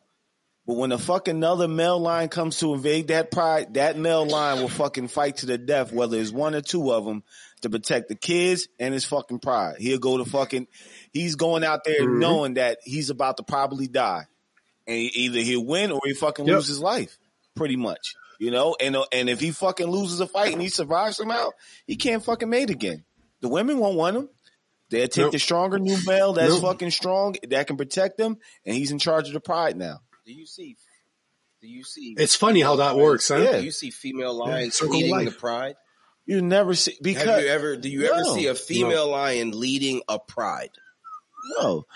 But when a fucking another male lion comes to invade that pride, that male lion will fucking fight to the death, whether it's one or two of them, to protect the kids and his fucking pride. He'll go to fucking. He's going out there Mhm. knowing that he's about to probably die, and either he'll win or he fucking Yep. lose his life, pretty much. You know, and uh, and if he fucking loses a fight and he survives somehow, he can't fucking mate again. The women won't want him. They'll take Nope. the stronger new male that's Nope. fucking strong that can protect them, and he's in charge of the pride now. Do you see? Do you see? It's funny how that works, huh? Yeah. Do you see female lions circle leading life. the pride? You never see because Have you ever? Do you ever see a female lion leading a pride? no,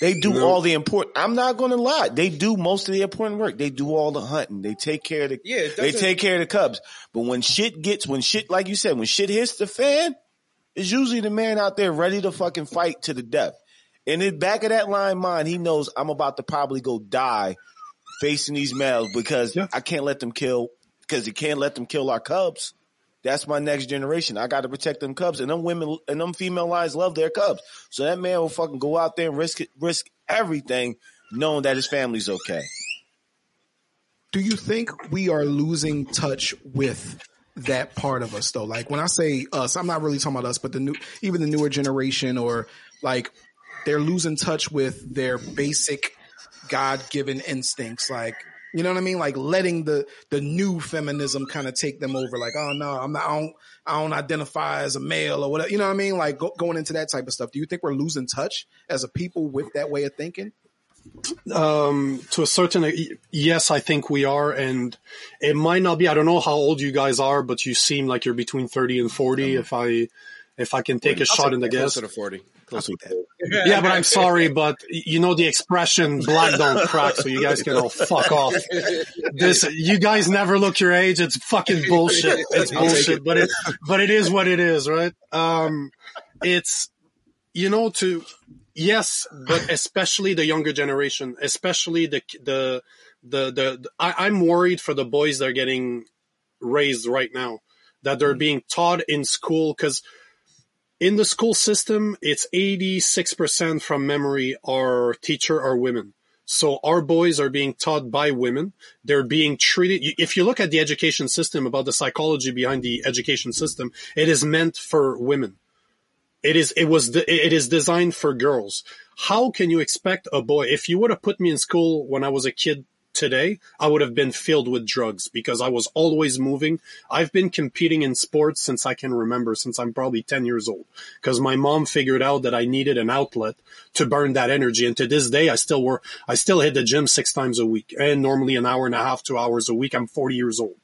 they do No. all the important. I'm not going to lie, they do most of the important work. They do all the hunting. They take care of the. Yeah, they take care of the cubs. But when shit gets, when shit, like you said, when shit hits the fan, it's usually the man out there ready to fucking fight to the death. And in the back of that line mind, he knows I'm about to probably go die facing these males because Yeah. I can't let them kill because he can't let them kill our cubs. That's my next generation. I got to protect them cubs, and them women and them female lions love their cubs. So that man will fucking go out there and risk risk everything, knowing that his family's okay. Do you think we are losing touch with that part of us though? Like when I say us, I'm not really talking about us, but the new, even the newer generation or like they're losing touch with their basic God given instincts. Like, you know what I mean? Like letting the, the new feminism kind of take them over. Like, oh no, I'm not, I don't, I don't identify as a male or whatever. You know what I mean? Like go, going into that type of stuff. Do you think we're losing touch as a people with that way of thinking? Um, to a certain, yes, I think we are, and it might not be. I don't know how old you guys are, but you seem like you're between thirty and 40 If I, if I can take a shot in the guess, Closer to forty. Close with that. yeah, but I'm sorry, but you know the expression "black don't crack," so you guys can all fuck off. This, you guys never look your age. It's fucking bullshit. It's bullshit, but it, but it is what it is, right? Um, it's, you know, to yes, but especially the younger generation, especially the the the the. the I, I'm worried for the boys that are getting raised right now that they're being taught in school because in the school system, it's 86% from memory are teacher are women. So our boys are being taught by women. They're being treated. If you look at the education system about the psychology behind the education system, it is meant for women. It is, it was, it is designed for girls. How can you expect a boy, if you would have put me in school when I was a kid today, I would have been filled with drugs because I was always moving. I've been competing in sports since I can remember, since I'm probably 10 years old, because my mom figured out that I needed an outlet to burn that energy. And to this day, I still work, I still hit the gym six times a week and normally an hour and a half, two hours a week. I'm 40 years old.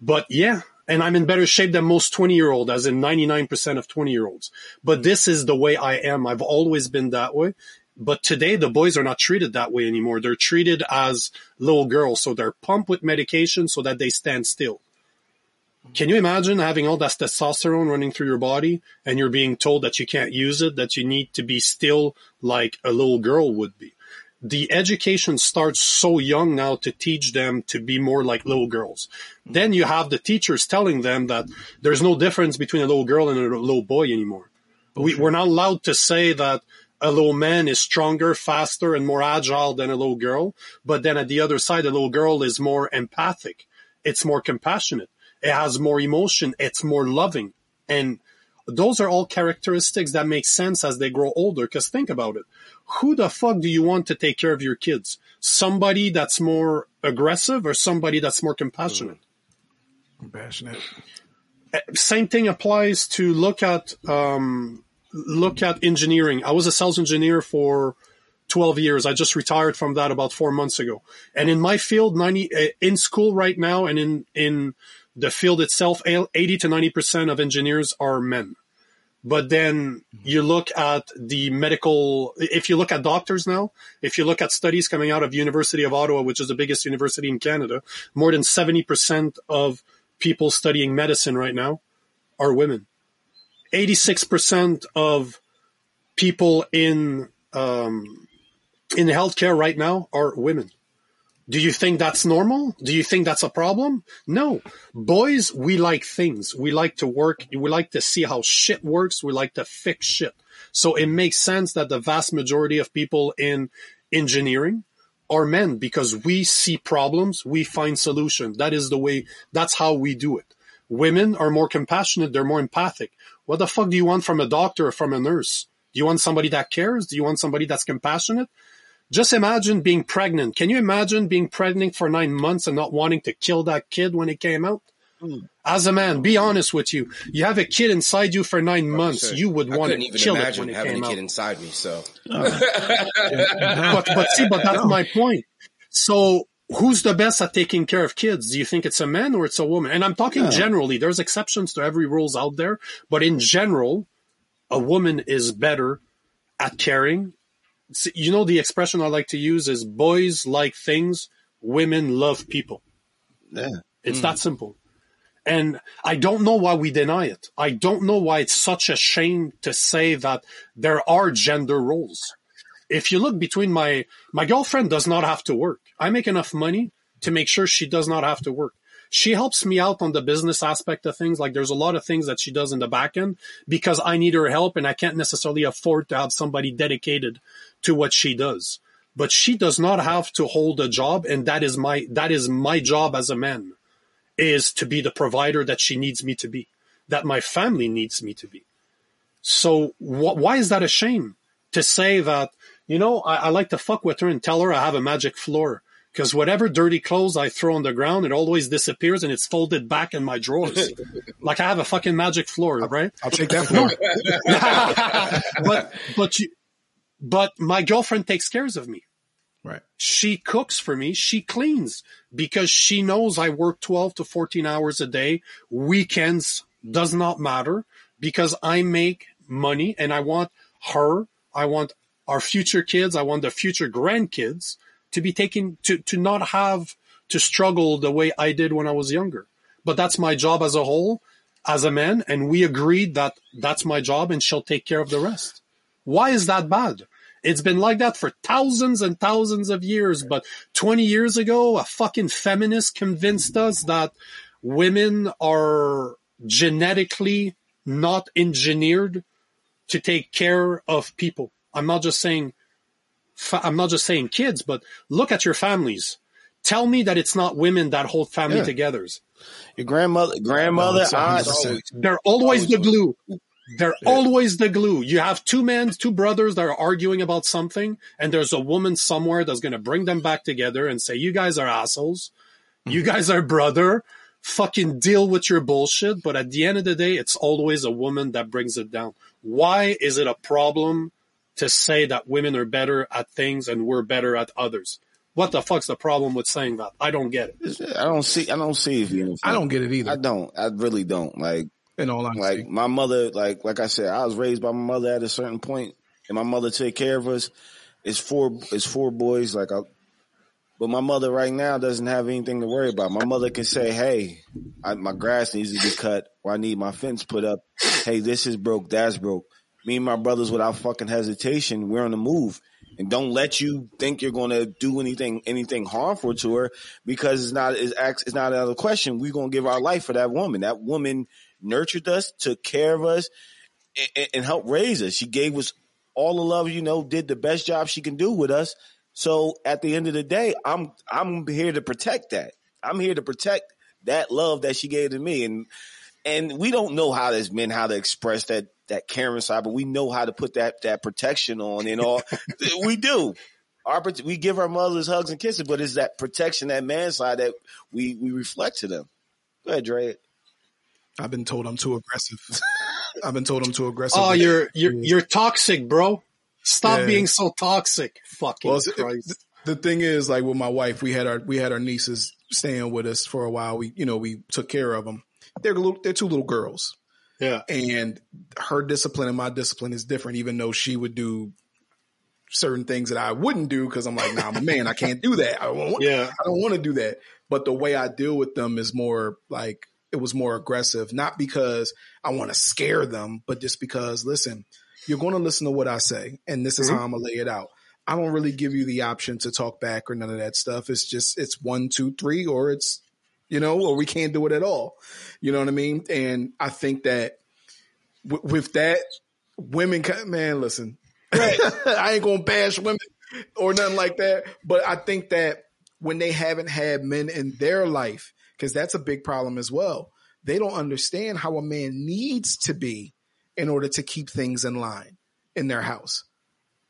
But yeah, and I'm in better shape than most 20 year old, as in 99% of 20 year olds. But this is the way I am. I've always been that way. But today the boys are not treated that way anymore. They're treated as little girls. So they're pumped with medication so that they stand still. Can you imagine having all that testosterone running through your body and you're being told that you can't use it, that you need to be still like a little girl would be? The education starts so young now to teach them to be more like little girls. Then you have the teachers telling them that there's no difference between a little girl and a little boy anymore. We, we're not allowed to say that a little man is stronger, faster, and more agile than a little girl. But then at the other side, a little girl is more empathic. It's more compassionate. It has more emotion. It's more loving. And those are all characteristics that make sense as they grow older. Cause think about it. Who the fuck do you want to take care of your kids? Somebody that's more aggressive or somebody that's more compassionate? Compassionate. Same thing applies to look at, um, look at engineering. I was a sales engineer for 12 years. I just retired from that about four months ago. And in my field, 90, uh, in school right now and in, in the field itself, 80 to 90% of engineers are men. But then you look at the medical, if you look at doctors now, if you look at studies coming out of University of Ottawa, which is the biggest university in Canada, more than 70% of people studying medicine right now are women. 86% of people in, um, in healthcare right now are women. Do you think that's normal? Do you think that's a problem? No. Boys, we like things. We like to work. We like to see how shit works. We like to fix shit. So it makes sense that the vast majority of people in engineering are men because we see problems. We find solutions. That is the way, that's how we do it. Women are more compassionate. They're more empathic. What the fuck do you want from a doctor or from a nurse? Do you want somebody that cares? Do you want somebody that's compassionate? Just imagine being pregnant. Can you imagine being pregnant for nine months and not wanting to kill that kid when it came out? Mm. As a man, be honest with you. You have a kid inside you for nine months. You would want to kill it when it having a kid out. inside me. So, but but see, but that's my point. So who's the best at taking care of kids? Do you think it's a man or it's a woman? And I'm talking generally. There's exceptions to every rules out there, but in general, a woman is better at caring you know the expression I like to use is boys like things, women love people. Yeah. It's mm. that simple. And I don't know why we deny it. I don't know why it's such a shame to say that there are gender roles. If you look between my my girlfriend does not have to work. I make enough money to make sure she does not have to work she helps me out on the business aspect of things. Like there's a lot of things that she does in the back end because I need her help and I can't necessarily afford to have somebody dedicated to what she does. But she does not have to hold a job. And that is my, that is my job as a man is to be the provider that she needs me to be, that my family needs me to be. So wh- why is that a shame to say that, you know, I, I like to fuck with her and tell her I have a magic floor because whatever dirty clothes I throw on the ground, it always disappears and it's folded back in my drawers. like I have a fucking magic floor, right? I'll take that floor. but but you, but my girlfriend takes cares of me. Right. She cooks for me. She cleans because she knows I work 12 to 14 hours a day. Weekends does not matter because I make money and I want her. I want our future kids. I want the future grandkids to be taken to to not have to struggle the way I did when I was younger. But that's my job as a whole, as a man, and we agreed that that's my job, and she'll take care of the rest. Why is that bad? It's been like that for thousands and thousands of years, but 20 years ago, a fucking feminist convinced us that women are genetically not engineered to take care of people. I'm not just saying I'm not just saying kids, but look at your families. Tell me that it's not women that hold family yeah. together. Your grandmother, grandmother, aunts, they're always the glue. They're yeah. always the glue. You have two men, two brothers that are arguing about something, and there's a woman somewhere that's going to bring them back together and say, "You guys are assholes. Hmm. You guys are brother. Fucking deal with your bullshit." But at the end of the day, it's always a woman that brings it down. Why is it a problem to say that women are better at things and we're better at others. What the fuck's the problem with saying that? I don't get it. I don't see. I don't see it. I don't get it either. I don't. I really don't. Like in all honesty, like my mother. Like like I said, I was raised by my mother at a certain point, and my mother took care of us. It's four. It's four boys. Like I, but my mother right now doesn't have anything to worry about. My mother can say, "Hey, I, my grass needs to be cut, or I need my fence put up. Hey, this is broke. That's broke." Me and my brothers without fucking hesitation, we're on the move. And don't let you think you're going to do anything, anything harmful to her because it's not, it's, it's not the question. We're going to give our life for that woman. That woman nurtured us, took care of us. and, and helped raise us. She gave us all the love, you know, did the best job she can do with us. So at the end of the day, I'm I'm here to protect that. I'm here to protect that love that she gave to me. And and we don't know how as men how to express that that caring side, but we know how to put that that protection on and all. we do. Our we give our mothers hugs and kisses, but it's that protection, that man side that we we reflect to them. Go ahead, Dre. I've been told I'm too aggressive. I've been told I'm too aggressive. Oh, you're you're you're toxic, bro. Stop yeah. being so toxic. Fucking well, Christ. It, the thing is, like with my wife, we had our we had our nieces staying with us for a while. We you know we took care of them. They're little, they're two little girls. Yeah, and her discipline and my discipline is different. Even though she would do certain things that I wouldn't do because I'm like, nah, I'm a man. I can't do that. I don't want, yeah. I don't want to do that. But the way I deal with them is more like it was more aggressive, not because I want to scare them, but just because, listen, you're going to listen to what I say, and this is mm-hmm. how I'm gonna lay it out. I don't really give you the option to talk back or none of that stuff. It's just it's one, two, three, or it's you know, or we can't do it at all. You know what I mean? And I think that w- with that, women, man, listen, I ain't gonna bash women or nothing like that. But I think that when they haven't had men in their life, because that's a big problem as well, they don't understand how a man needs to be in order to keep things in line in their house.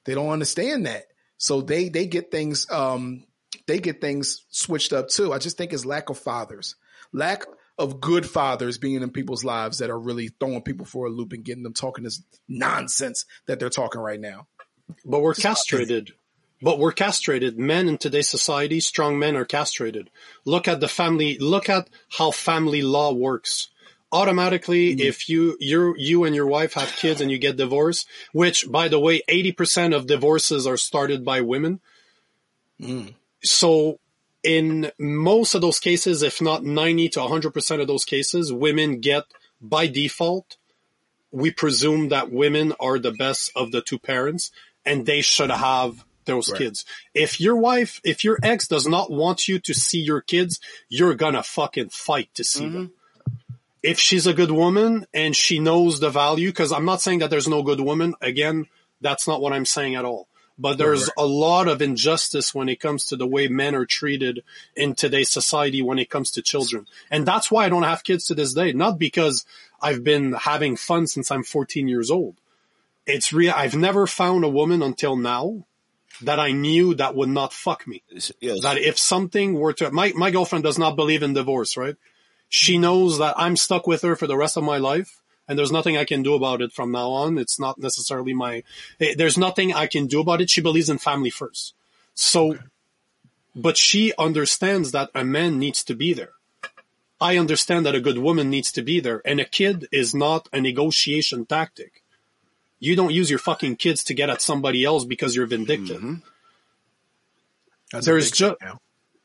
They don't understand that. So they they get things um they get things switched up too. I just think it's lack of fathers. Lack of good fathers being in people's lives that are really throwing people for a loop and getting them talking this nonsense that they're talking right now. But we're castrated. But we're castrated. Men in today's society, strong men are castrated. Look at the family, look at how family law works. Automatically, mm. if you, you, you and your wife have kids and you get divorced, which by the way, 80% of divorces are started by women. Mm. So in most of those cases, if not 90 to 100% of those cases, women get by default, we presume that women are the best of the two parents and they should have those right. kids. If your wife, if your ex does not want you to see your kids, you're gonna fucking fight to see mm-hmm. them. If she's a good woman and she knows the value, cause I'm not saying that there's no good woman. Again, that's not what I'm saying at all but there's a lot of injustice when it comes to the way men are treated in today's society when it comes to children. And that's why I don't have kids to this day. Not because I've been having fun since I'm 14 years old. It's real. I've never found a woman until now that I knew that would not fuck me. Yes. That if something were to, my, my girlfriend does not believe in divorce, right? She knows that I'm stuck with her for the rest of my life and there's nothing I can do about it from now on. It's not necessarily my, eh, there's nothing I can do about it. She believes in family first. So, okay. but she understands that a man needs to be there. I understand that a good woman needs to be there and a kid is not a negotiation tactic. You don't use your fucking kids to get at somebody else because you're vindictive. Mm-hmm. There's just,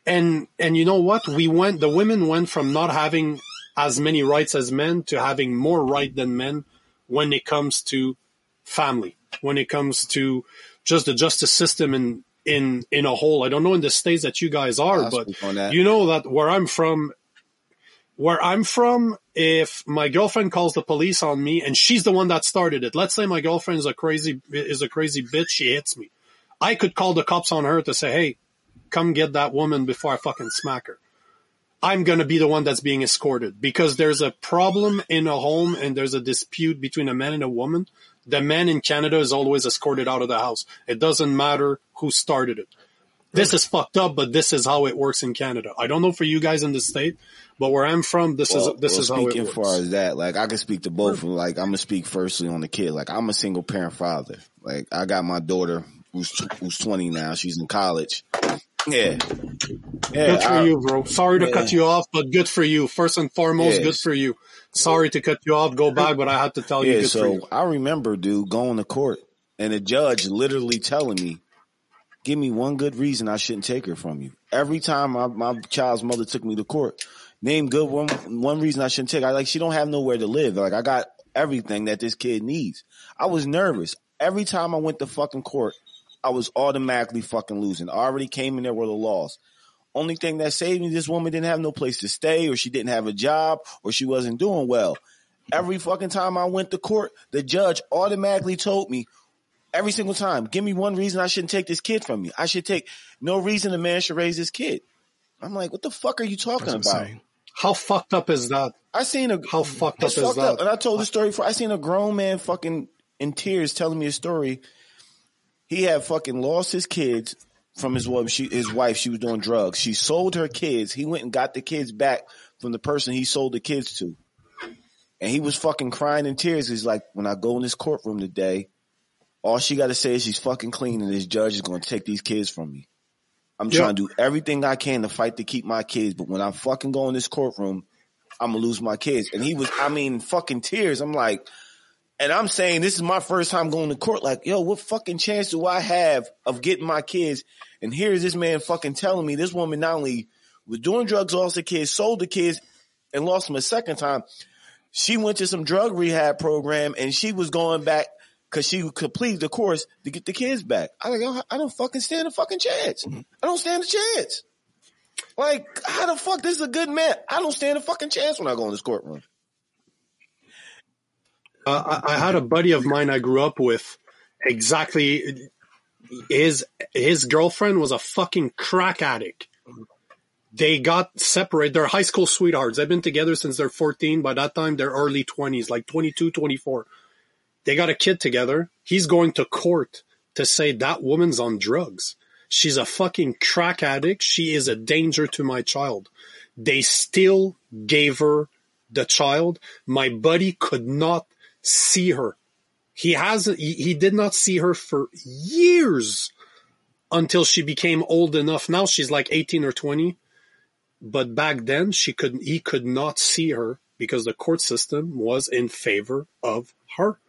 and, and you know what? We went, the women went from not having as many rights as men to having more right than men when it comes to family, when it comes to just the justice system in in in a whole. I don't know in the states that you guys are, but you know that where I'm from, where I'm from, if my girlfriend calls the police on me and she's the one that started it, let's say my girlfriend is a crazy is a crazy bitch, she hits me. I could call the cops on her to say, "Hey, come get that woman before I fucking smack her." I'm going to be the one that's being escorted because there's a problem in a home and there's a dispute between a man and a woman. The man in Canada is always escorted out of the house. It doesn't matter who started it. This is fucked up, but this is how it works in Canada. I don't know for you guys in the state, but where I'm from, this well, is this well, is how it works. As far as that, like I can speak to both. Like I'm gonna speak firstly on the kid. Like I'm a single parent father. Like I got my daughter who's who's 20 now. She's in college. Yeah. Yeah, good for I, you, bro. Sorry to yeah. cut you off, but good for you. First and foremost, yes. good for you. Sorry to cut you off. Go back, but I had to tell yeah, you. so you. I remember, dude, going to court and the judge literally telling me, "Give me one good reason I shouldn't take her from you." Every time my, my child's mother took me to court, name good one one reason I shouldn't take. Her. I like she don't have nowhere to live. Like I got everything that this kid needs. I was nervous every time I went to fucking court. I was automatically fucking losing. I already came in there with a loss. Only thing that saved me, this woman didn't have no place to stay, or she didn't have a job, or she wasn't doing well. every fucking time I went to court, the judge automatically told me every single time, give me one reason I shouldn't take this kid from you. I should take no reason a man should raise this kid. I'm like, what the fuck are you talking about? insane. How fucked up is that? I seen a How fucked up it's is fucked that? up. And I told the story before. I seen a grown man fucking in tears telling me a story. He had fucking lost his kids from his wife. She, his wife, she was doing drugs. She sold her kids. He went and got the kids back from the person he sold the kids to. And he was fucking crying in tears. He's like, when I go in this courtroom today, all she got to say is she's fucking clean and this judge is going to take these kids from me. I'm Yeah. trying to do everything I can to fight to keep my kids. But when I fucking go in this courtroom, I'm gonna lose my kids. And he was, I mean, fucking tears. I'm like, and I'm saying this is my first time going to court. Like, yo, what fucking chance do I have of getting my kids? And here's this man fucking telling me this woman not only was doing drugs, lost the kids, sold the kids, and lost them a second time. She went to some drug rehab program and she was going back because she completed the course to get the kids back. I like, I don't fucking stand a fucking chance. Mm-hmm. I don't stand a chance. Like, how the fuck? This is a good man. I don't stand a fucking chance when I go in this courtroom. Uh, I, I had a buddy of mine I grew up with. Exactly, his his girlfriend was a fucking crack addict. They got separated. They're high school sweethearts. They've been together since they're 14. By that time, they're early 20s, like 22, 24. They got a kid together. He's going to court to say that woman's on drugs. She's a fucking crack addict. She is a danger to my child. They still gave her the child. My buddy could not see her. He has he, he did not see her for years until she became old enough. Now she's like 18 or 20. But back then she could he could not see her because the court system was in favor of her.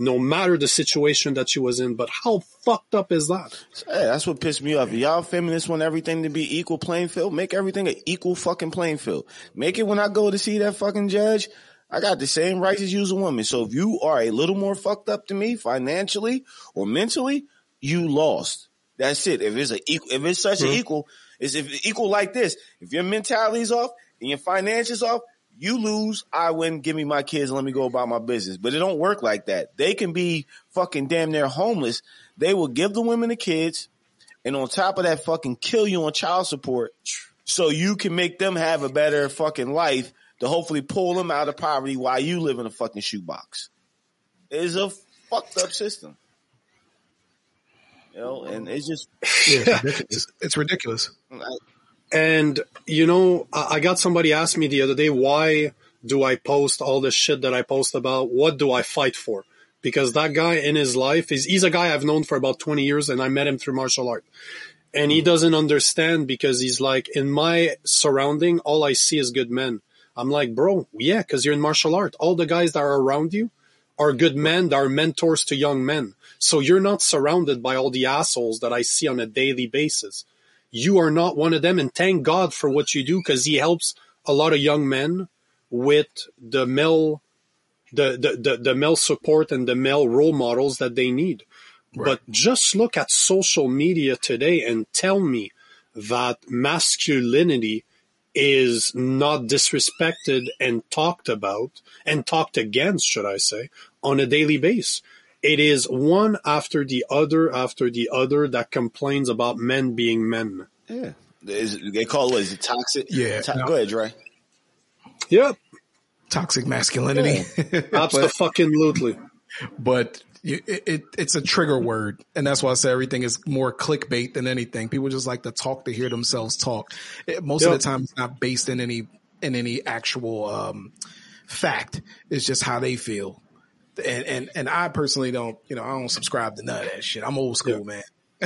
No matter the situation that she was in. But how fucked up is that? Hey, that's what pissed me off. Y'all feminists want everything to be equal playing field. Make everything an equal fucking playing field. Make it when I go to see that fucking judge. I got the same rights as you as a woman. So if you are a little more fucked up than me financially or mentally, you lost. That's it. If it's a equal, if it's such an hmm. equal, is if equal like this. If your mentality's off and your finances off, you lose. I win. Give me my kids and let me go about my business. But it don't work like that. They can be fucking damn near homeless. They will give the women the kids, and on top of that, fucking kill you on child support, so you can make them have a better fucking life to hopefully pull them out of poverty while you live in a fucking shoebox. It's a fucked up system. You know, and it's just Yeah, it's ridiculous. It's ridiculous. And you know, I I got somebody ask me the other day, why do I post all the shit that I post about? What do I fight for? Because that guy in his life is, he's a guy I've known for about 20 years and I met him through martial art. And he mm-hmm. doesn't understand because he's like, in my surrounding, all I see is good men. I'm like, bro, yeah, cause you're in martial art. All the guys that are around you are good men that are mentors to young men. So you're not surrounded by all the assholes that I see on a daily basis you are not one of them and thank God for what you do because he helps a lot of young men with the male the, the, the, the male support and the male role models that they need. But just look at social media today and tell me that masculinity is not disrespected and talked about and talked against, should I say, on a daily basis. It is one after the other after the other that complains about men being men. yeah. Is, they call it what is it toxic? Yeah. To- No. Go ahead, Dre. Yep, Toxic masculinity. but, absolutely. but it, it, it's a trigger word. And that's why I say everything is more clickbait than anything. People just like to talk to hear themselves talk. It- most of the time it's not based in any, in any actual, um, fact. It's just how they feel. And, and, and I personally don't, you know, I don't subscribe to none of that shit. I'm old school, man.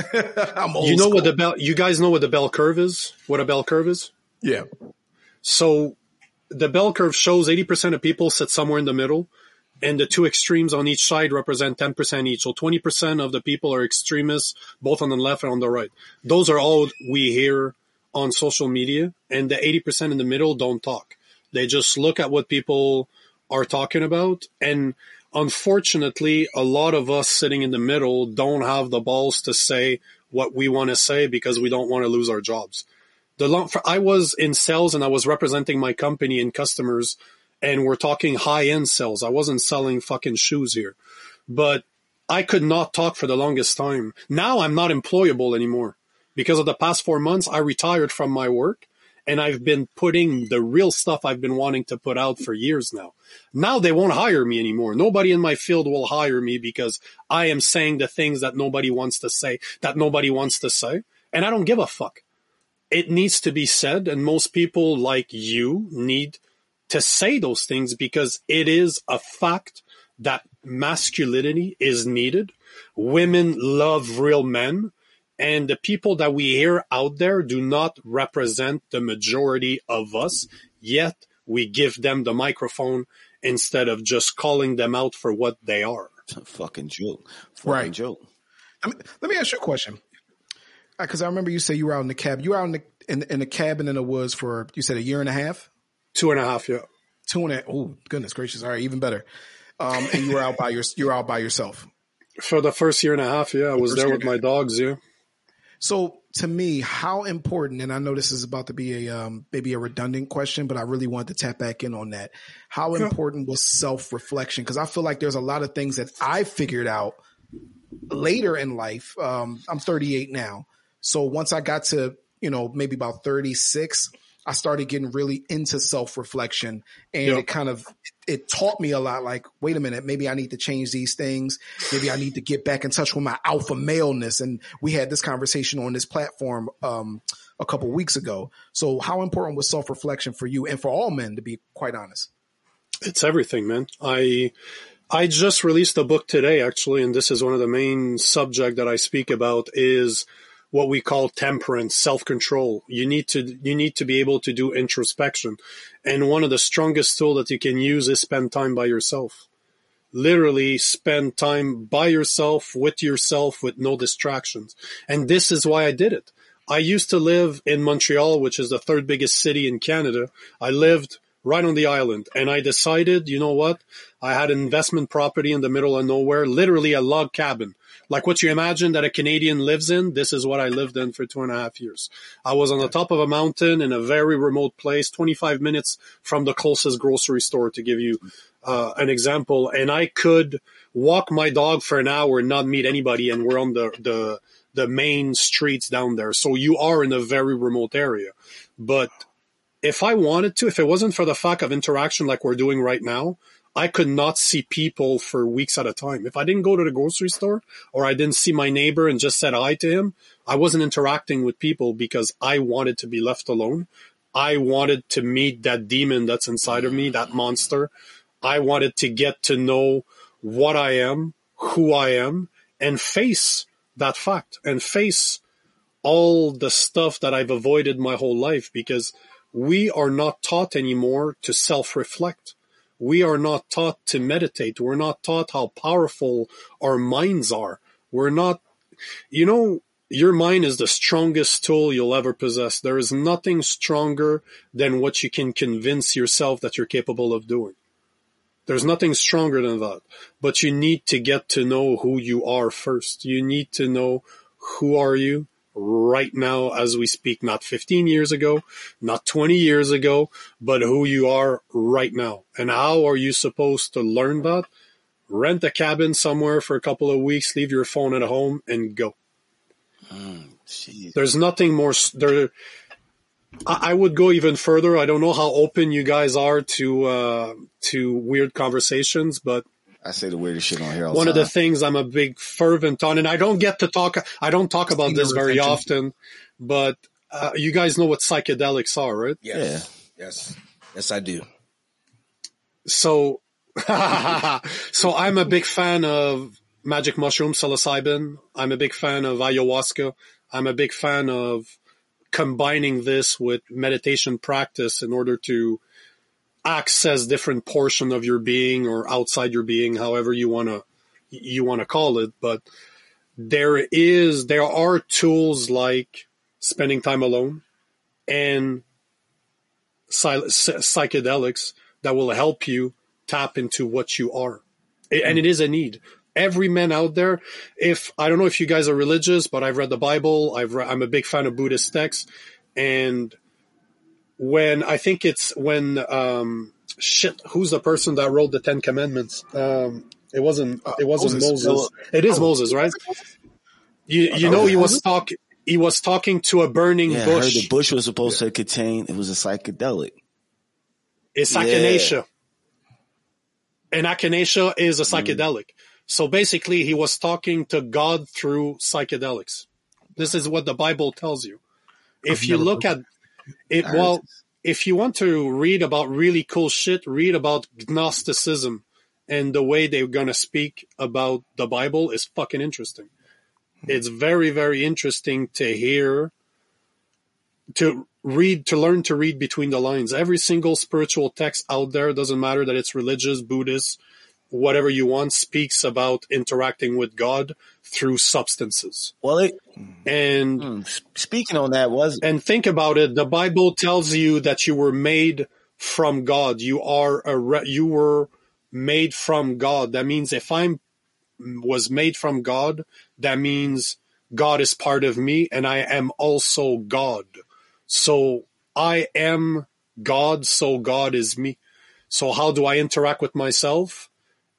I'm old You know school. what the bell? You guys know what the bell curve is? What a bell curve is? yeah. So the bell curve shows 80% of people sit somewhere in the middle and the two extremes on each side represent 10% each. So 20% of the people are extremists, both on the left and on the right. Those are all we hear on social media and the 80% in the middle don't talk. They just look at what people are talking about. And unfortunately, a lot of us sitting in the middle don't have the balls to say what we want to say because we don't want to lose our jobs the long, I was in sales and I was representing my company and customers and we're talking high end sales. I wasn't selling fucking shoes here, but I could not talk for the longest time. Now I'm not employable anymore because of the past four months. I retired from my work and I've been putting the real stuff I've been wanting to put out for years now. Now they won't hire me anymore. Nobody in my field will hire me because I am saying the things that nobody wants to say, that nobody wants to say. And I don't give a fuck. It needs to be said. And most people like you need to say those things because it is a fact that masculinity is needed. Women love real men and the people that we hear out there do not represent the majority of us, yet we give them the microphone instead of just calling them out for what they are. It's a fucking joke. Fucking Right. joke. Let me, let me ask you a question. Uh, because I remember you say you were out in the cab. You were out in the in, in the cabin in the woods for you said a year and a half, Two and a half, yeah. two and a. Oh goodness gracious! All right, even better. Um, and you were out by your you were out by yourself. For the first year and a half, yeah, I was there with my dogs, yeah. So to me, how important, and I know this is about to be a um, maybe a redundant question, but I really wanted to tap back in on that. How important was self reflection? Because I feel like there's a lot of things that I figured out later in life. Um, I'm 38 now, so once I got to you know maybe about 36, I started getting really into self reflection, and Yep. it kind of it taught me a lot. Like, wait a minute, maybe I need to change these things. Maybe I need to get back in touch with my alpha maleness. And we had this conversation on this platform um, a couple weeks ago. So, how important was self reflection for you and for all men, to be quite honest? It's everything, man. I I just released a book today, actually, and this is one of the main subject that I speak about is what we call temperance, self-control. You need to you need to be able to do introspection, and one of the strongest tool that you can use is spend time by yourself. Literally spend time by yourself with yourself with no distractions, and this is why I did it. I used to live in Montreal, which is the third biggest city in Canada. I lived right on the island. And I decided, you know what? I had an investment property in the middle of nowhere, literally a log cabin. Like what you imagine that a Canadian lives in, this is what I lived in for two and a half years. I was on the top of a mountain in a very remote place, 25 minutes from the closest grocery store to give you uh, an example. And I could walk my dog for an hour and not meet anybody. And we're on the, the, the main streets down there. So you are in a very remote area. But if I wanted to, if it wasn't for the fact of interaction like we're doing right now, I could not see people for weeks at a time. If I didn't go to the grocery store or I didn't see my neighbor and just said hi to him, I wasn't interacting with people because I wanted to be left alone. I wanted to meet that demon that's inside of me, that monster. I wanted to get to know what I am, who I am, and face that fact and face all the stuff that I've avoided my whole life because we are not taught anymore to self-reflect. We are not taught to meditate. We're not taught how powerful our minds are. We're not, you know, your mind is the strongest tool you'll ever possess. There is nothing stronger than what you can convince yourself that you're capable of doing. There's nothing stronger than that. But you need to get to know who you are first. You need to know who are you right now as we speak, not 15 years ago, not 20 years ago, but who you are right now. And how are you supposed to learn that? Rent a cabin somewhere for a couple of weeks, leave your phone at home and go. Jeez. There's nothing more there. I I would go even further. I don't know how open you guys are to uh, to weird conversations, but I say the weirdest shit on here all one the of the things I'm a big fervent on, and I don't get to talk. I don't talk about Finger this very retention. often, but uh, you guys know what psychedelics are, right? Yes. Yes. Yes, I do. So, so I'm a big fan of magic mushroom psilocybin. I'm a big fan of ayahuasca. I'm a big fan of combining this with meditation practice in order to access different portion of your being or outside your being, however you want to, you want to call it. But there is, there are tools like spending time alone and psy- psychedelics that will help you tap into what you are. And it is a need. Every man out there, if I don't know if you guys are religious, but I've read the Bible. I've re- I'm a big fan of Buddhist texts, and when I think it's when um shit who's the person that wrote the Ten Commandments? Um it wasn't it wasn't Moses. Moses. It is Moses, right? You you know he was talking he was talking to a burning Yeah, I heard bush. the bush was supposed to contain. It was a psychedelic. It's Yeah. And echinacea is a Mm. psychedelic. So basically he was talking to God through psychedelics. This is what the Bible tells you. If you look at it, well, if you want to read about really cool shit, read about Gnosticism and the way they're going to speak about the Bible is fucking interesting. Hmm. It's very, very interesting to hear, to read, to learn to read between the lines. Every single spiritual text out there, doesn't matter that it's religious, Buddhist, whatever you want, speaks about interacting with God through substances. Well, it, And hmm, speaking on that was and think about it. The Bible tells you that you were made from God. You are a re- you were made from God. That means if I'm was made from God, that means God is part of me and I am also God. So I am God, so God is me. So how do I interact with myself?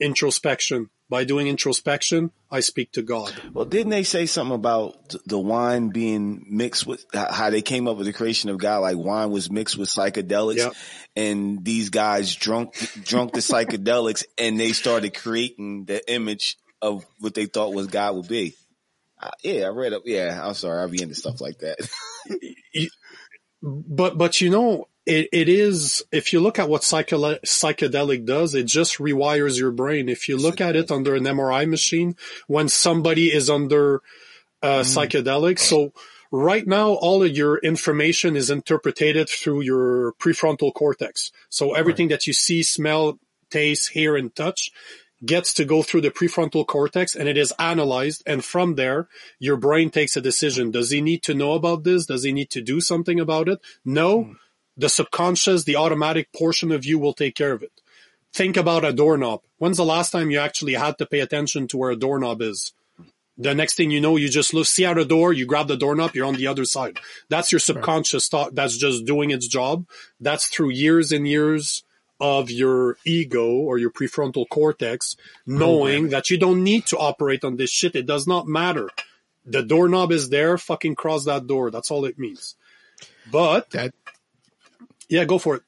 Introspection. By doing introspection, I speak to God. Well, didn't they say something about the wine being mixed with how they came up with the creation of God? Like wine was mixed with psychedelics, Yep. and these guys drunk drunk the psychedelics, and they started creating the image of what they thought was God would be. Uh, yeah, I read up. Yeah, I'm sorry, I'll be into stuff like that. but but you know it, it is if you look at what psychedelic, psychedelic does it just rewires your brain. If you look at it under an mri machine when somebody is under uh, psychedelic so right now all of your information is interpreted through your prefrontal cortex. So everything that you see smell taste hear and touch gets to go through the prefrontal cortex and it is analyzed and from there your brain takes a decision. Does he need to know about this? Does he need to do something about it? No the subconscious the automatic portion of you will take care of it think about a doorknob when's the last time you actually had to pay attention to where a doorknob is the next thing you know you just look see out a door you grab the doorknob you're on the other side that's your subconscious thought that's just doing its job that's through years and years of your ego or your prefrontal cortex oh, knowing that you don't need to operate on this shit. It does not matter. The doorknob is there. Fucking cross that door. That's all it means. But That yeah, go for it.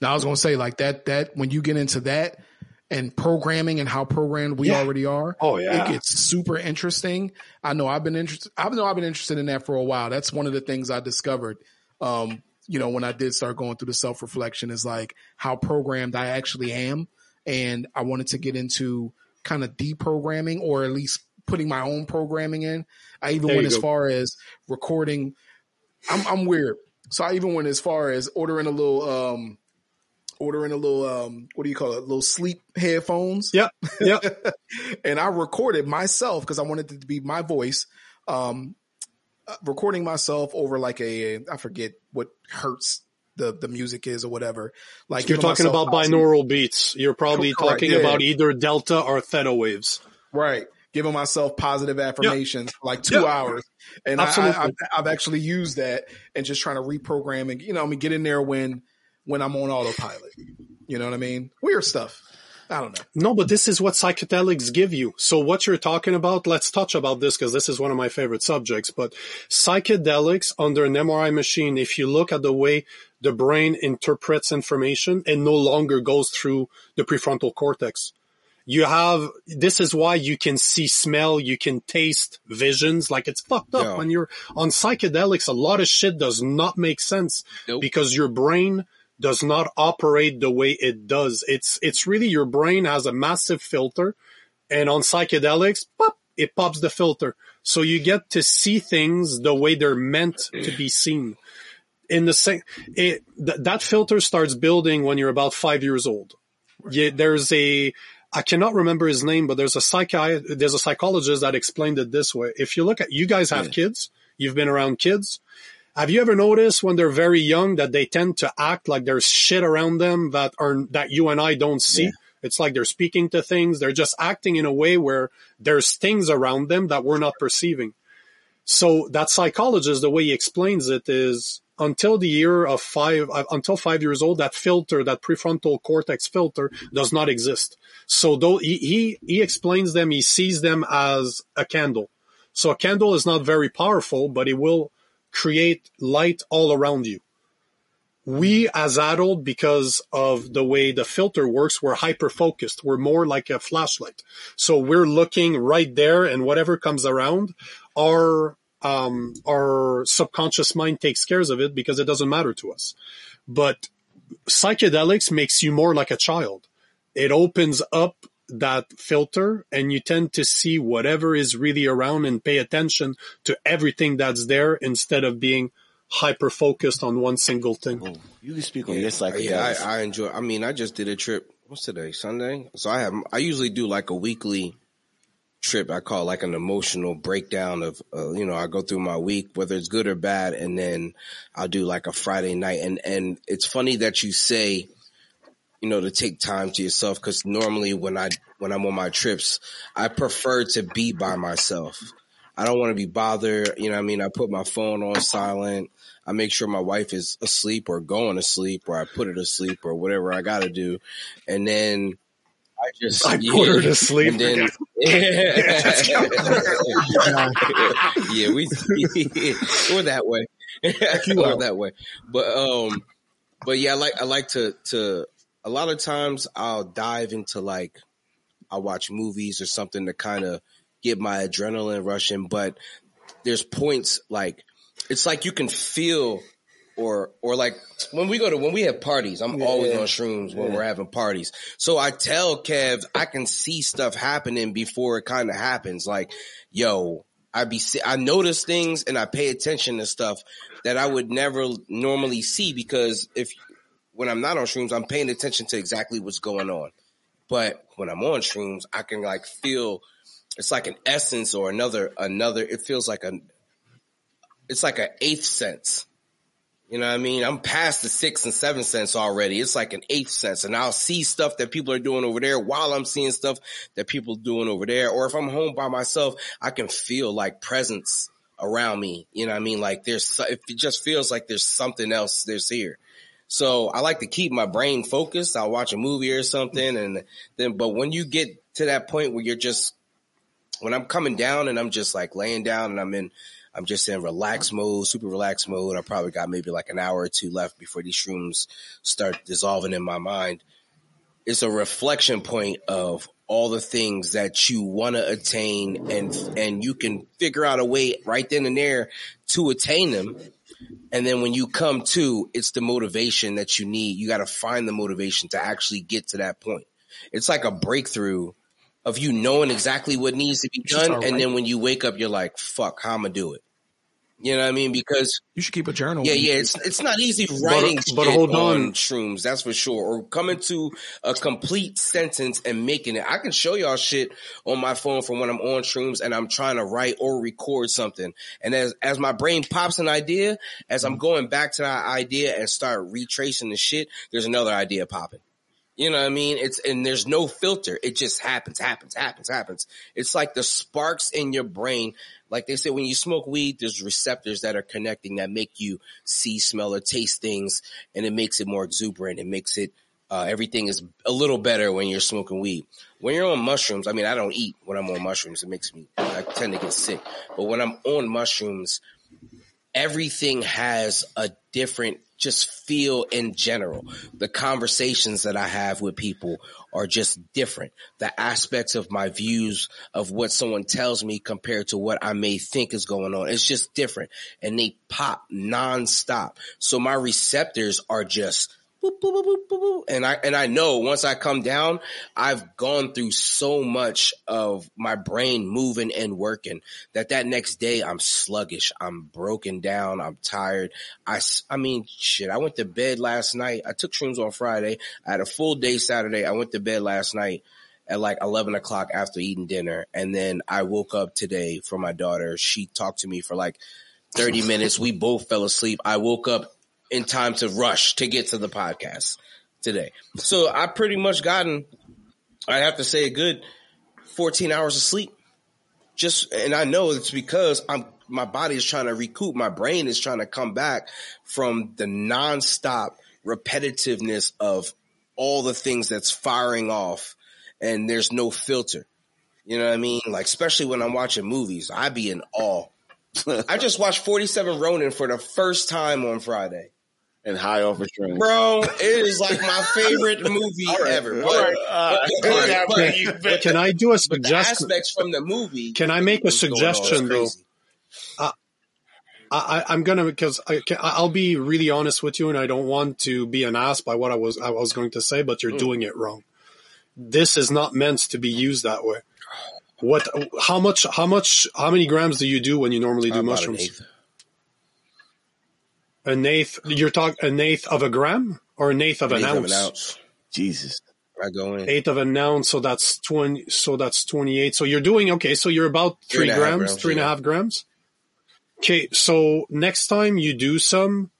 now I was gonna say like that that when you get into that and programming and how programmed we Yeah. already are, Oh, yeah. it gets super interesting. I know I've been interested. I know I've been interested in that for a while. That's one of the things I discovered. Um, you know, when I did start going through the self reflection, is like how programmed I actually am, and I wanted to get into kind of deprogramming or at least putting my own programming in. I even There went as go. far as recording. I'm, I'm weird, so I even went as far as ordering a little. um ordering a little um what do you call it little sleep headphones Yep. Yep. and i recorded myself because i wanted it to be my voice um uh, recording myself over like a i forget what hertz the the music is or whatever like You're talking about binaural beats. You're probably Correct, talking yeah. about either delta or theta waves. right giving myself positive affirmations for like two Yeah. hours and Absolutely. I, I've, I've actually used that and just trying to reprogram and you know I mean get in there when when i'm on autopilot you know what i mean weird stuff i don't know No, but this is what psychedelics give you. So what you're talking about, let's touch about this because this is one of my favorite subjects. But psychedelics under an MRI machine, if you look at the way the brain interprets information, it no longer goes through the prefrontal cortex. You have, this is why you can see smell, you can taste visions, like it's fucked up. Yeah. When you're on psychedelics, a lot of shit does not make sense Nope. because your brain does not operate the way it does. It's it's really your brain has a massive filter, and on psychedelics, pop, it pops the filter, so you get to see things the way they're meant to be seen. In the same, it th- that filter starts building when you're about five years old. Yeah, there's a I cannot remember his name, but there's a psychi- there's a psychologist that explained it this way. If you look at you guys have kids, you've been around kids. Have you ever noticed when they're very young that they tend to act like there's shit around them that are that you and I don't see? It's like they're speaking to things. They're just acting in a way where there's things around them that we're not perceiving. So that psychologist, the way he explains it is until the year of five, uh, until five years old, that filter, that prefrontal cortex filter does not exist. So though he, he, he explains them, he sees them as a candle. So a candle is not very powerful, but it will create light all around you. We as adult, because of the way the filter works, we're hyper focused. We're more like a flashlight. So we're looking right there and whatever comes around, our, um, our subconscious mind takes cares of it because it doesn't matter to us. But psychedelics makes you more like a child. It opens up that filter and you tend to see whatever is really around and pay attention to everything that's there instead of being hyper focused on one single thing. You can speak on your psychedelics. Yeah, I, I enjoy. I mean, I just did a trip. What's today? Sunday. So I have. I usually do like a weekly trip. I call like an emotional breakdown of. Uh, you know, I go through my week, whether it's good or bad, and then I'll do like a Friday night. And and it's funny that you say, you know, to take time to yourself because normally when I when I'm on my trips, I prefer to be by myself. I don't want to be bothered. You know, I mean, I put my phone on silent. I make sure my wife is asleep or going to sleep or I put her to sleep or whatever I got to do. And then I just, I put her to sleep. Then, yeah, we, or that way, or that way. But, um, but yeah, I like, I like to, to, a lot of times I'll dive into like, I'll watch movies or something to kind of get my adrenaline rushing. But there's points like, it's like you can feel or or like when we go to when we have parties, I'm Yeah, always yeah. on shrooms when Yeah. we're having parties. So I tell Kev I can see stuff happening before it kind of happens. Like, yo, I be see- I notice things and I pay attention to stuff that I would never normally see because if when I'm not on shrooms, I'm paying attention to exactly what's going on. But when I'm on shrooms, I can like feel it's like an essence or another another. It feels like a it's like an eighth sense. You know what I mean? I'm past the six and seven cents already. It's like an eighth sense. And I'll see stuff that people are doing over there while I'm seeing stuff that people are doing over there. Or if I'm home by myself, I can feel like presence around me. You know what I mean? Like there's, it just feels like there's something else that's here. So I like to keep my brain focused. I'll watch a movie or something and then, but when you get to that point where you're just, when I'm coming down and I'm just like laying down and I'm in, I'm just in relaxed mode, super relaxed mode. I probably got maybe like an hour or two left before these shrooms start dissolving in my mind. It's a reflection point of all the things that you want to attain and, and you can figure out a way right then and there to attain them. And then when you come to, it's the motivation that you need. You got to find the motivation to actually get to that point. It's like a breakthrough of you knowing exactly what needs to be done. And then when you wake up, you're like, fuck, how I'm going to do it. You know what I mean? Because You should keep a journal. yeah, yeah, it's it's not easy writing but shit hold on. on. shrooms, that's for sure. Or coming to a complete sentence and making it. I can show y'all shit on my phone from when I'm on shrooms and I'm trying to write or record something. And as as my brain pops an idea, as I'm mm-hmm. going back to that idea and start retracing the shit, there's another idea popping. You know what I mean? It's, and there's no filter. It just happens, happens, happens, happens. It's like the sparks in your brain. Like they say, when you smoke weed, there's receptors that are connecting that make you see, smell, or taste things. And it makes it more exuberant. It makes it, uh, everything is a little better when you're smoking weed. When you're on mushrooms, I mean, I don't eat when I'm on mushrooms. It makes me, I tend to get sick. But when I'm on mushrooms, everything has a different just feel in general. The conversations that I have with people are just different. The aspects of my views of what someone tells me compared to what I may think is going on. It's just different and they pop nonstop. So my receptors are just boop, boop, boop, boop, boop, and I, and I know once I come down, I've gone through so much of my brain moving and working that that next day I'm sluggish. I'm broken down. I'm tired. I I mean, shit, I went to bed last night. I took shrooms on Friday. I had a full day Saturday. I went to bed last night at like 11 o'clock after eating dinner. And then I woke up today for my daughter. She talked to me for like 30 minutes. We both fell asleep. I woke up in time to rush to get to the podcast today. So I pretty much gotten, I have to say a good 14 hours of sleep. Just, and I know it's because I'm my body is trying to recoup. My brain is trying to come back from the nonstop repetitiveness of all the things that's firing off and there's no filter. You know what I mean? Like, especially when I'm watching movies, I be in awe. I just watched 47 Ronin for the first time on Friday. And high off a string. Bro, it is like my favorite movie ever. But, right. Uh, but- but- but- Can I do a suggestion? aspects from the movie. Can I make a was going on. It's suggestion though? crazy. I, I- I'm gonna because I, I'll be really honest with you, and I don't want to be an ass by what I was I was going to say, but Mm. you're doing it wrong. This is not meant to be used that way. What? How much? How much? How many grams do you do when you normally do mushrooms? An eighth. You're talking an eighth of a gram or an eighth of An an, eighth of ounce? an ounce. Jesus. I go in. Eighth of an ounce, so that's twenty. So that's twenty-eight. So you're doing okay. So you're about Three three, and a half grams, grams, three and a half grams. Okay, so next time you do some,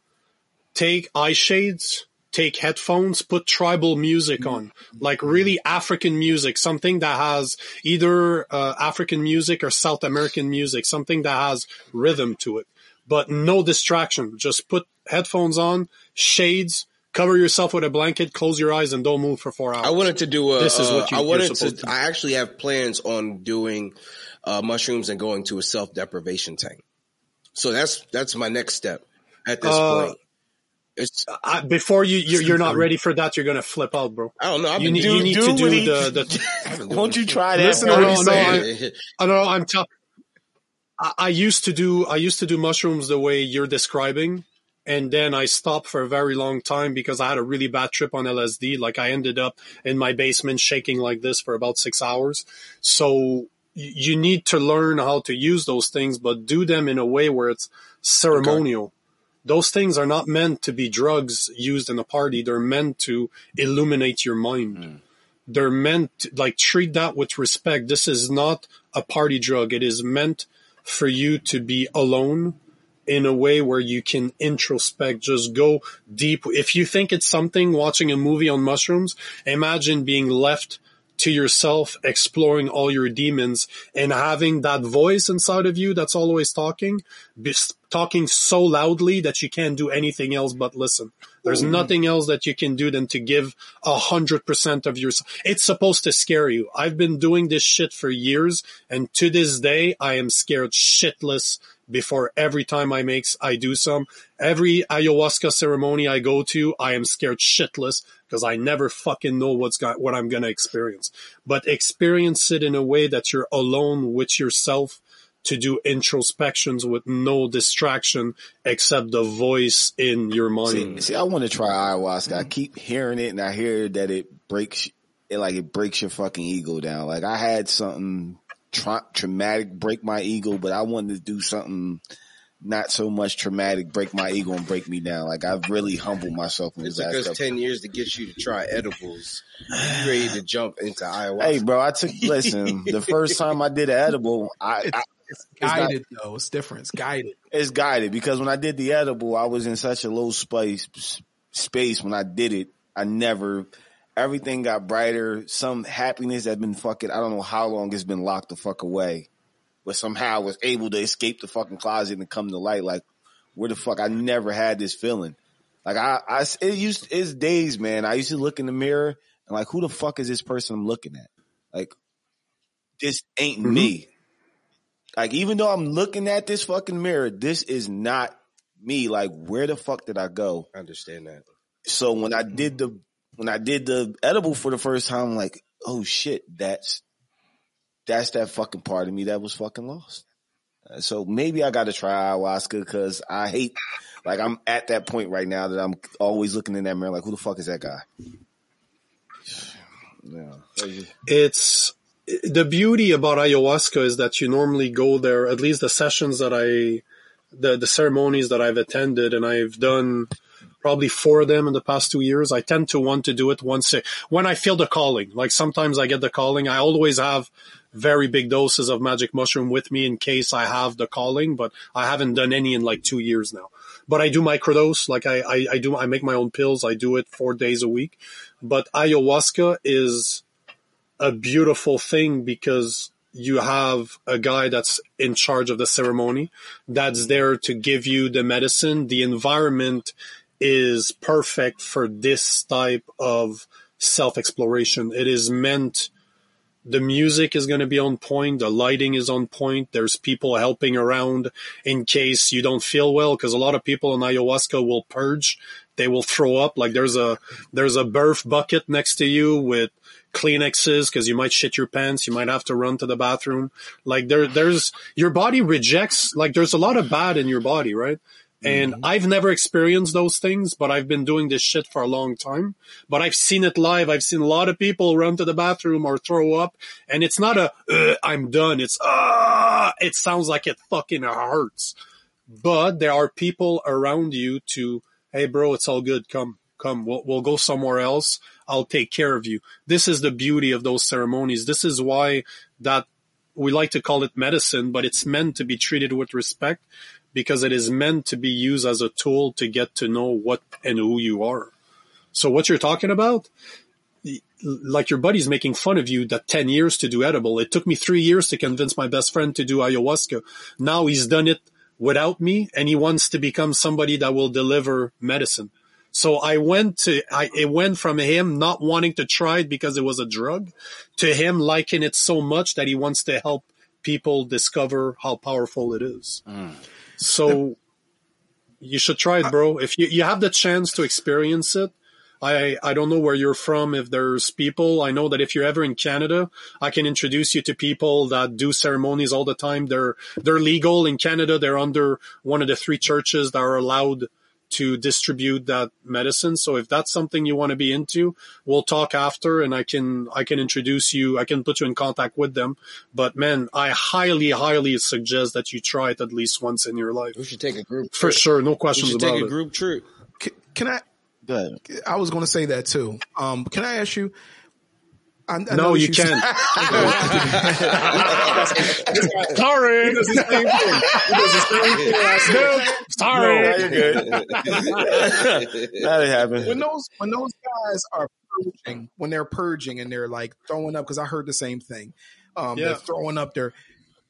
take eye shades, take headphones, put tribal music on, like really African music, something that has either uh, African music or South American music, something that has rhythm to it, but no distraction. Just put headphones on, shades, cover yourself with a blanket, close your eyes, and don't move for four hours. I wanted to do a. This is uh, what you- I you're wanted supposed to. to. I actually have plans on doing uh, mushrooms and going to a self deprivation tank. So that's that's my next step at this Uh, point. It's I, before you, you're, you're not ready for that, you're gonna flip out, bro. I don't know. I've You been need, doing- you need do to what do he- the, the Won't you try that? Listen for to me? what he's saying. I don't know. I'm tell- I, I used to do I used to do mushrooms the way you're describing, and then I stopped for a very long time because I had a really bad trip on LSD. Like I ended up in my basement shaking like this for about six hours. So you need to learn how to use those things, but do them in a way where it's ceremonial. Those things are not meant to be drugs used in a party. They're meant to illuminate your mind mm. they're meant to, like treat that with respect. This is not a party drug. It is meant for you to be alone in a way where you can introspect, just go deep. If you think it's something watching a movie on mushrooms, imagine being left to yourself, exploring all your demons and having that voice inside of you that's always talking, be, talking so loudly that you can't do anything else but listen. There's mm. nothing else that you can do than to give a hundred percent of yourself. It's supposed to scare you. I've been doing this shit for years and to this day, I am scared shitless before every time I makes, I do some. Every ayahuasca ceremony I go to, I am scared shitless because I never fucking know what's got, what I'm going to experience. But experience it in a way that you're alone with yourself to do introspections with no distraction except the voice in your See, mind. see, I want to try ayahuasca. I keep hearing it, and I hear that it breaks, it like it breaks your fucking ego down. Like I had something tra- traumatic break my ego, but I wanted to do something not so much traumatic break my ego and break me down. Like I've really humbled myself in it took us ten years to get you to try edibles. You ready to jump into ayahuasca? Hey, bro, I took listen. the first time I did an edible, I, I It's not- guided though. It's different. It's guided. it's guided because when I did the edible, I was in such a low space space when I did it. I never everything got brighter. Some happiness had been fucking I don't know how long it's been locked the fuck away. But somehow I was able to escape the fucking closet and come to light. Like, where the fuck? I never had this feeling. Like I, I, it used, it's days, man. I used to look in the mirror and like, who the fuck is this person I'm looking at? Like, this ain't Mhm. me. Like, even though I'm looking at this fucking mirror, this is not me. Like, where the fuck did I go? I understand that. So when I did the, when I did the edible for the first time, I'm like, oh shit, that's, that's that fucking part of me that was fucking lost. Uh, So maybe I got to try ayahuasca because I hate, like, I'm at that point right now that I'm always looking in that mirror, like, who the fuck is that guy? Yeah. it's the beauty about ayahuasca is that you normally go there at least the sessions that i the the ceremonies that i've attended and i've done probably four of them in the past two years i tend to want to do it once a, when i feel the calling like sometimes i get the calling i always have very big doses of magic mushroom with me in case i have the calling but i haven't done any in like two years now but I do microdose. Like I, I, I do, I make my own pills. I do it four days a week. But ayahuasca is a beautiful thing because you have a guy that's in charge of the ceremony that's there to give you the medicine. The environment is perfect for this type of self exploration. It is meant the music is going to be on point. The lighting is on point. There's people helping around in case you don't feel well. Cause a lot of people in ayahuasca will purge. They will throw up. Like there's a, there's a birth bucket next to you with Kleenexes because you might shit your pants. You might have to run to the bathroom. Like there, there's your body rejects. Like there's a lot of bad in your body, right? And mm-hmm. I've never experienced those things, but I've been doing this shit for a long time. But I've seen it live. I've seen a lot of people run to the bathroom or throw up, and it's not a am done. It's ah. It sounds like it fucking hurts. But there are people around you to, hey, bro, it's all good. Come, come. We'll we'll go somewhere else. I'll take care of you. This is the beauty of those ceremonies. This is why that we like to call it medicine, but it's meant to be treated with respect because it is meant to be used as a tool to get to know what and who you are. So what you're talking about, like your buddy's making fun of you that 10 years to do edible. It took me three years to convince my best friend to do ayahuasca. Now he's done it without me and he wants to become somebody that will deliver medicine. So I went to, I, it went from him not wanting to try it because it was a drug to him liking it so much that he wants to help people discover how powerful it is. Mm. So you should try it, bro. If you, you have the chance to experience it, I, I don't know where you're from. If there's people, I know that if you're ever in Canada, I can introduce you to people that do ceremonies all the time. They're, they're legal in Canada. They're under one of the three churches that are allowed to distribute that medicine. So if that's something you want to be into, we'll talk after and I can, I can introduce you. I can put you in contact with them. But man, I highly, highly suggest that you try it at least once in your life. We should take a group for sure. No questions about it. we should take a group trip. Can, can I, I was going to say that too. Um, can I ask you, I, I no, you, can't. sorry. He does the same thing. He does the same thing. No, sorry. No, you're good. that happened. When those when those guys are purging, when they're purging and they're like throwing up, because I heard the same thing. Um, yeah. They're throwing up their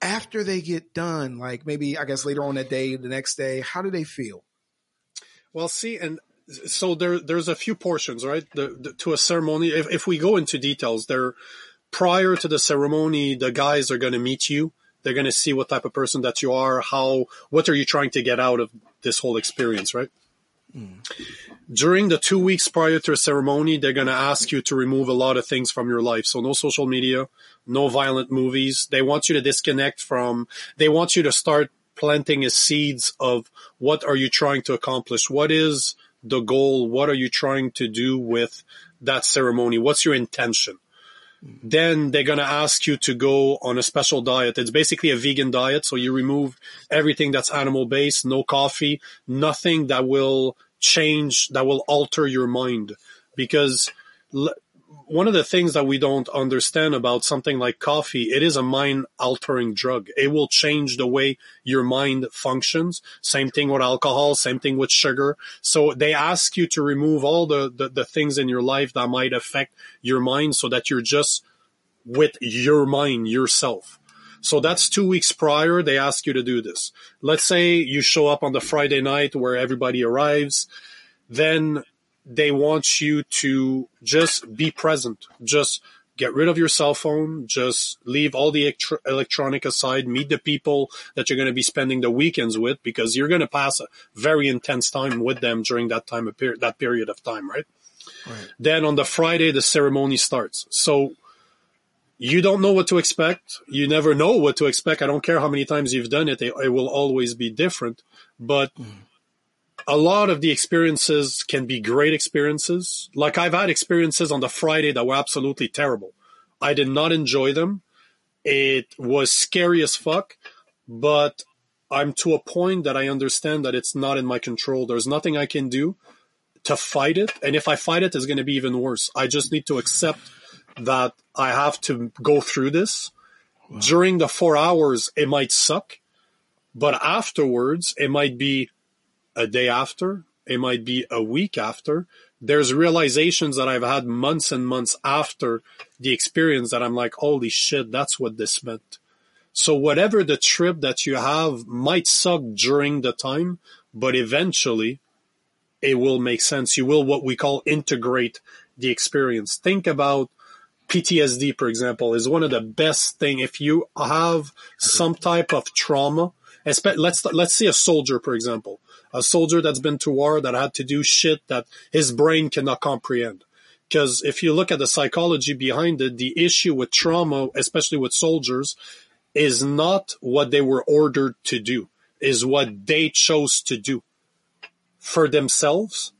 after they get done, like maybe I guess later on that day, the next day. How do they feel? Well, see, and so there there's a few portions, right? The, the, to a ceremony. If, if we go into details, there prior to the ceremony, the guys are going to meet you. They're going to see what type of person that you are. How what are you trying to get out of this whole experience, right? Mm. During the two weeks prior to a ceremony, they're going to ask you to remove a lot of things from your life. So no social media, no violent movies. They want you to disconnect from. They want you to start planting seeds of what are you trying to accomplish? What is the goal? What are you trying to do with that ceremony? What's your intention? Then they're going to ask you to go on a special diet. It's basically a vegan diet. So you remove everything that's animal based, no coffee, nothing that will change, that will alter your mind. Because one of the things that we don't understand about something like coffee, it is a mind altering drug. It will change the way your mind functions. Same thing with alcohol, same thing with sugar. So they ask you to remove all the, the, the things in your life that might affect your mind so that you're just with your mind, yourself. So that's two weeks prior. They ask you to do this. Let's say you show up on the Friday night where everybody arrives. Then they want you to just be present. Just get rid of your cell phone. Just leave all the electronic aside. Meet the people that you're going to be spending the weekends with because you're going to pass a very intense time with them during that time of period, that period of time, right? right? Then on the Friday, the ceremony starts. So you don't know what to expect. You never know what to expect. I don't care how many times you've done it. It, it will always be different, but mm a lot of the experiences can be great experiences. Like I've had experiences on the Friday that were absolutely terrible. I did not enjoy them. It was scary as fuck, but I'm to a point that I understand that it's not in my control. There's nothing I can do to fight it. And if I fight it, it's going to be even worse. I just need to accept that I have to go through this. Wow. During the four hours, it might suck, but afterwards, it might be a day after, it might be a week after, there's realizations that I've had months and months after the experience that I'm like, holy shit, that's what this meant. So whatever the trip that you have might suck during the time, but eventually it will make sense. You will what we call integrate the experience. Think about PTSD, for example, is one of the best thing. If you have some type of trauma, let's let's see a soldier, for example, a soldier that's been to war that had to do shit that his brain cannot comprehend. Because if you look at the psychology behind it, the issue with trauma, especially with soldiers, is not what they were ordered to do, is what they chose to do for themselves.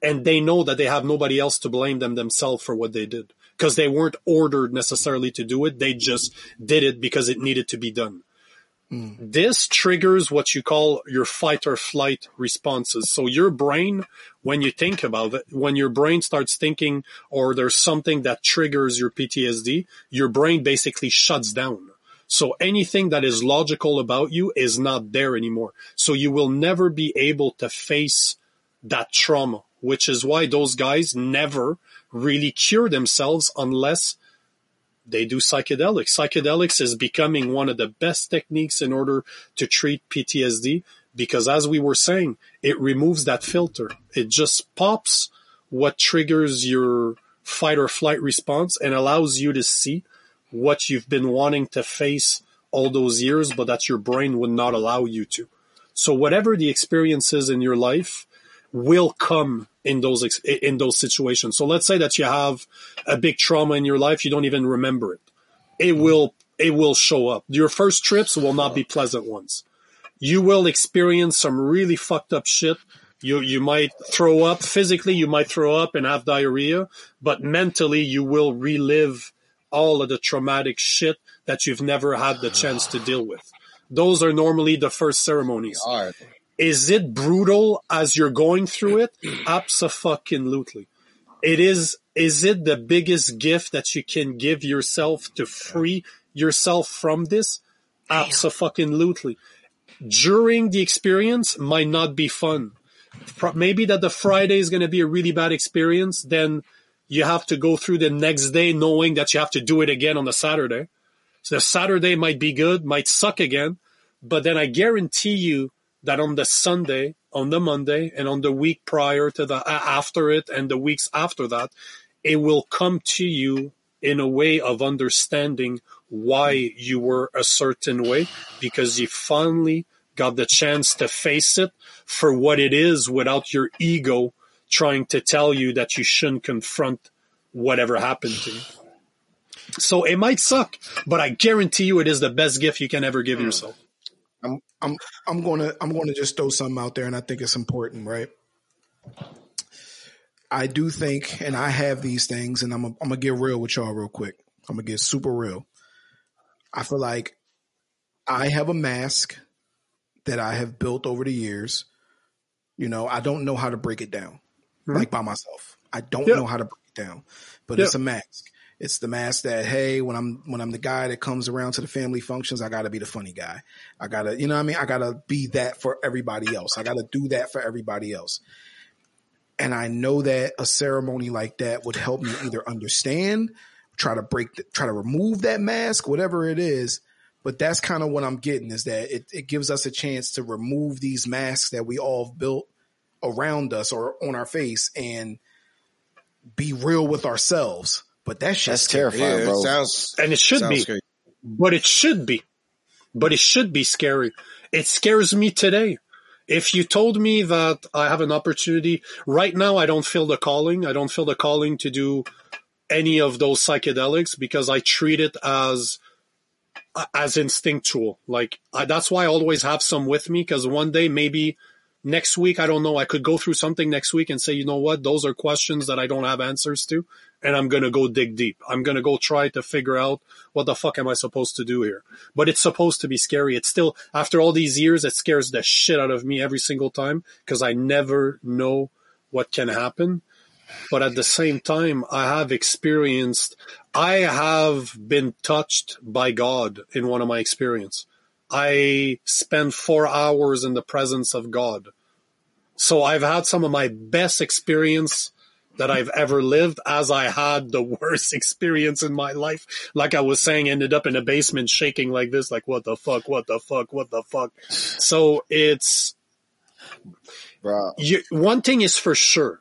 And they know that they have nobody else to blame them themselves for what they did because they weren't ordered necessarily to do it. They just did it because it needed to be done. This triggers what you call your fight or flight responses. So your brain, when you think about it, when your brain starts thinking or there's something that triggers your PTSD, your brain basically shuts down. So anything that is logical about you is not there anymore. So you will never be able to face that trauma, which is why those guys never really cure themselves unless they do psychedelics. Psychedelics is becoming one of the best techniques in order to treat PTSD because as we were saying, it removes that filter. It just pops what triggers your fight or flight response and allows you to see what you've been wanting to face all those years, but that your brain would not allow you to. So whatever the experiences in your life will come in those in those situations. So let's say that you have a big trauma in your life, you don't even remember it. It mm-hmm. will it will show up. Your first trips will not be pleasant ones. You will experience some really fucked up shit. You you might throw up physically, you might throw up and have diarrhea, but mentally you will relive all of the traumatic shit that you've never had the chance to deal with. Those are normally the first ceremonies. Is it brutal as you're going through it? Absolutely. It is. Is it the biggest gift that you can give yourself to free yourself from this? Absolutely. During the experience might not be fun. Maybe that the Friday is going to be a really bad experience. Then you have to go through the next day knowing that you have to do it again on the Saturday. So the Saturday might be good, might suck again, but then I guarantee you that on the Sunday, on the Monday, and on the week prior to the after it, and the weeks after that, it will come to you in a way of understanding why you were a certain way because you finally got the chance to face it for what it is without your ego trying to tell you that you shouldn't confront whatever happened to you. So it might suck, but I guarantee you it is the best gift you can ever give hmm. yourself. I'm I'm to I'm going to just throw something out there and I think it's important, right? I do think and I have these things and I'm a, I'm going to get real with y'all real quick. I'm going to get super real. I feel like I have a mask that I have built over the years. You know, I don't know how to break it down mm-hmm. like by myself. I don't yep. know how to break it down, but yep. it's a mask. It's the mask that, hey, when I'm, when I'm the guy that comes around to the family functions, I gotta be the funny guy. I gotta, you know what I mean? I gotta be that for everybody else. I gotta do that for everybody else. And I know that a ceremony like that would help me either understand, try to break, the, try to remove that mask, whatever it is. But that's kind of what I'm getting is that it, it gives us a chance to remove these masks that we all built around us or on our face and be real with ourselves. But that shit's That's terrifying, yeah, bro. Sounds, and it should be, scary. but it should be, but it should be scary. It scares me today. If you told me that I have an opportunity right now, I don't feel the calling. I don't feel the calling to do any of those psychedelics because I treat it as as instinctual. Like I, that's why I always have some with me because one day maybe next week, I don't know. I could go through something next week and say, you know what? Those are questions that I don't have answers to. And I'm going to go dig deep. I'm going to go try to figure out what the fuck am I supposed to do here? But it's supposed to be scary. It's still, after all these years, it scares the shit out of me every single time because I never know what can happen. But at the same time, I have experienced, I have been touched by God in one of my experience. I spend four hours in the presence of God. So I've had some of my best experience that I've ever lived as I had the worst experience in my life. Like I was saying, ended up in a basement shaking like this, like what the fuck, what the fuck, what the fuck. So it's, bro. you, one thing is for sure.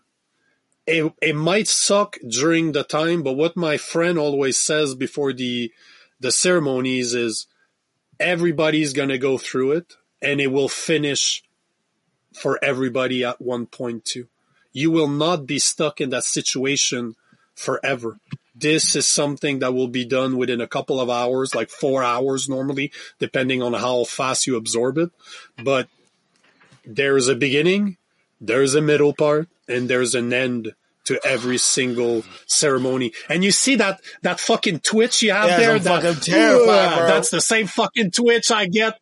It, it might suck during the time, but what my friend always says before the, the ceremonies is everybody's going to go through it and it will finish for everybody at one point too. You will not be stuck in that situation forever. This is something that will be done within a couple of hours, like four hours normally, depending on how fast you absorb it. But there's a beginning, there's a middle part, and there's an end to every single ceremony. And you see that that fucking twitch you have Yeah, there? That, terrified, uh. That's the same fucking twitch I get.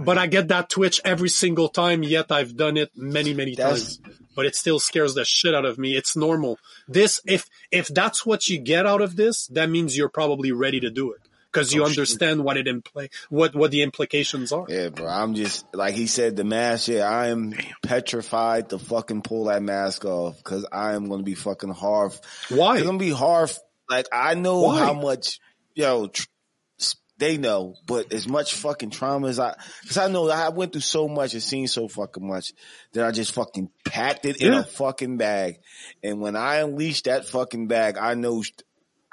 But I get that twitch every single time, yet I've done it many, many That's- times. But it still scares the shit out of me. It's normal. This, if, if that's what you get out of this, that means you're probably ready to do it. Cause you oh, understand what it imply, what, what the implications are. Yeah, bro. I'm just like he said, the mask. Yeah, I am petrified to fucking pull that mask off because I am going to be fucking hard. Why? It's going to be hard. Like I know Why? how much, yo, tr- they know, but as much fucking trauma as I, because I know I went through so much and seen so fucking much that I just fucking packed it in Yeah. a fucking bag. And when I unleash that fucking bag, I know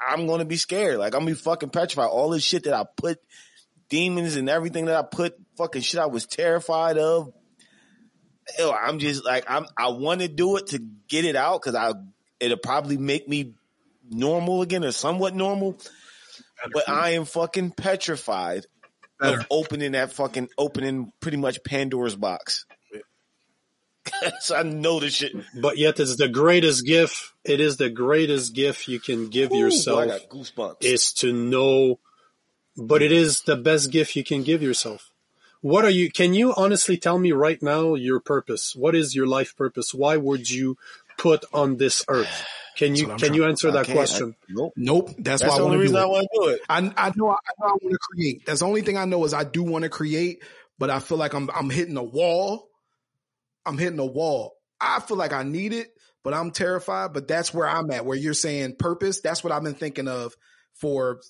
I'm going to be scared. Like I'm gonna be fucking petrified. All this shit that I put demons and everything that I put fucking shit I was terrified of. Yo, I'm just like I'm I want to do it to get it out because I it'll probably make me normal again or somewhat normal. But I am fucking petrified Better. of opening that fucking opening pretty much Pandora's box. so I know the shit. But yet it's the greatest gift. It is the greatest gift you can give Ooh, yourself. I got goosebumps. is to know, but it is the best gift you can give yourself. What are you, can you honestly tell me right now your purpose? What is your life purpose? Why would you put on this earth? Can you, what I'm can you answer I that question? I- nope. Nope. That's, That's why I the only want to reason do I want to do it. I, I know I, know I want to create. That's the only thing I know is I do want to create, but I feel like I'm I'm hitting a wall. I'm hitting a wall. I feel like I need it, but I'm terrified. But that's where I'm at. Where you're saying purpose. That's what I've been thinking of for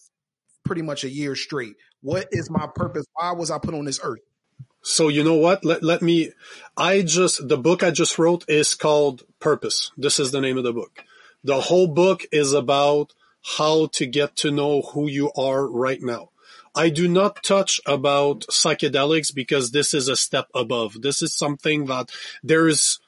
pretty much a year straight. What is my purpose? Why was I put on this earth? So you know what? Let, let me, I just, the book I just wrote is called Purpose. This is the name of the book. The whole book is about how to get to know who you are right now. I do not touch about psychedelics because this is a step above. This is something that there is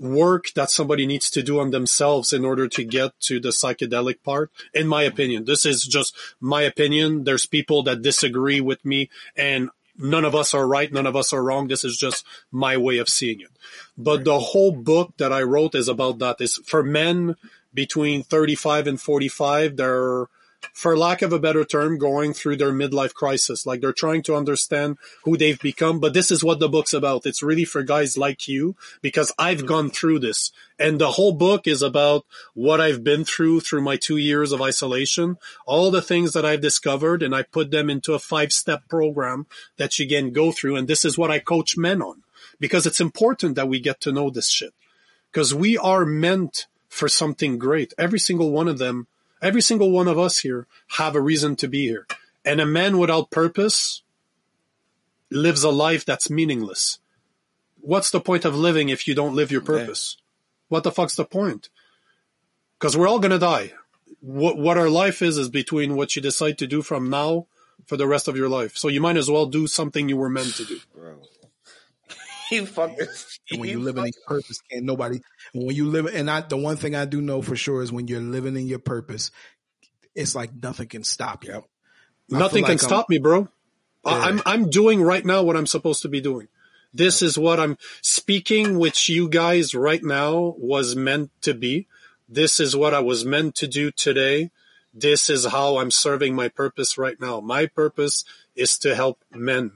work that somebody needs to do on themselves in order to get to the psychedelic part. In my opinion, this is just my opinion. There's people that disagree with me and none of us are right. None of us are wrong. This is just my way of seeing it. But the whole book that I wrote is about that is for men between 35 and 45. They're, for lack of a better term, going through their midlife crisis. Like they're trying to understand who they've become. But this is what the book's about. It's really for guys like you because I've mm-hmm. gone through this and the whole book is about what I've been through through my two years of isolation, all the things that I've discovered and I put them into a five step program that you can go through. And this is what I coach men on because it's important that we get to know this shit because we are meant for something great. Every single one of them, every single one of us here have a reason to be here. And a man without purpose lives a life that's meaningless. What's the point of living if you don't live your purpose? What the fuck's the point? Because we're all gonna die. What what our life is is between what you decide to do from now for the rest of your life. So you might as well do something you were meant to do. Bro. he fucking. And when he you live in your purpose, can't nobody. When you live, and I, the one thing I do know for sure is when you're living in your purpose, it's like nothing can stop you. I Nothing feel can like I'm- stop me, bro. I- Yeah. I'm I'm doing right now what I'm supposed to be doing. This is what I'm speaking which you guys right now was meant to be. This is what I was meant to do today. This is how I'm serving my purpose right now. My purpose is to help men.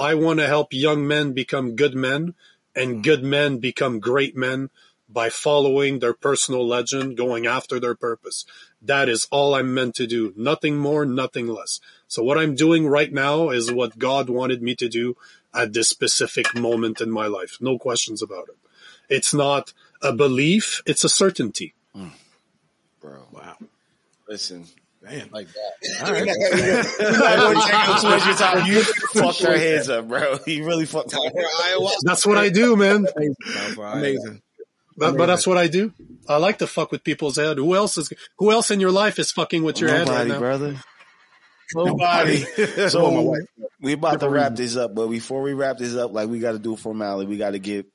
I want to help young men become good men and mm. good men become great men by following their personal legend, going after their purpose. That is all I'm meant to do. Nothing more, nothing less. So what I'm doing right now is what God wanted me to do at this specific moment in my life. No questions about it. It's not a belief, it's a certainty. Mm. bro. Wow. Listen, Damn. like that. All right. We're gonna check out towards your time. You fucked our heads up, bro. You really fucked our Time for. That's what I do, man. Time for ayahuasca. Amazing. But, but that's what I do. I like to fuck with people's head. Who else is? Who else in your life is fucking with your head right now? brother. Nobody. My so wife. we about to wrap this up, but before we wrap this up, like we got to do a formality. We got to get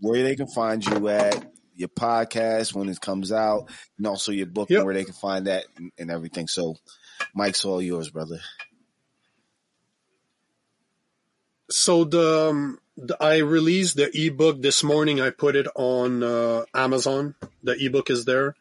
where they can find you at your podcast when it comes out, and also your book Yep. where they can find that and, and everything. So, mic's all yours, brother. So the, um, the I released the ebook this morning. I put it on uh, Amazon. The ebook is there.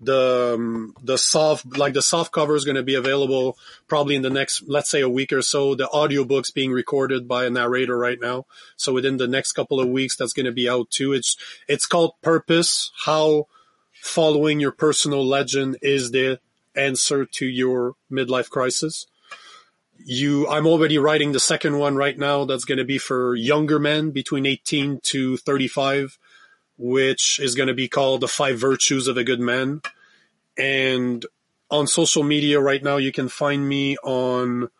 The um, the soft like the soft cover is going to be available probably in the next let's say a week or so. The audiobook's being recorded by a narrator right now. So within the next couple of weeks that's going to be out too. It's it's called Purpose: How Following Your Personal Legend is the answer to your midlife crisis you i'm already writing the second one right now that's going to be for younger men between 18 to 35 which is going to be called the five virtues of a good man. And on social media right now you can find me on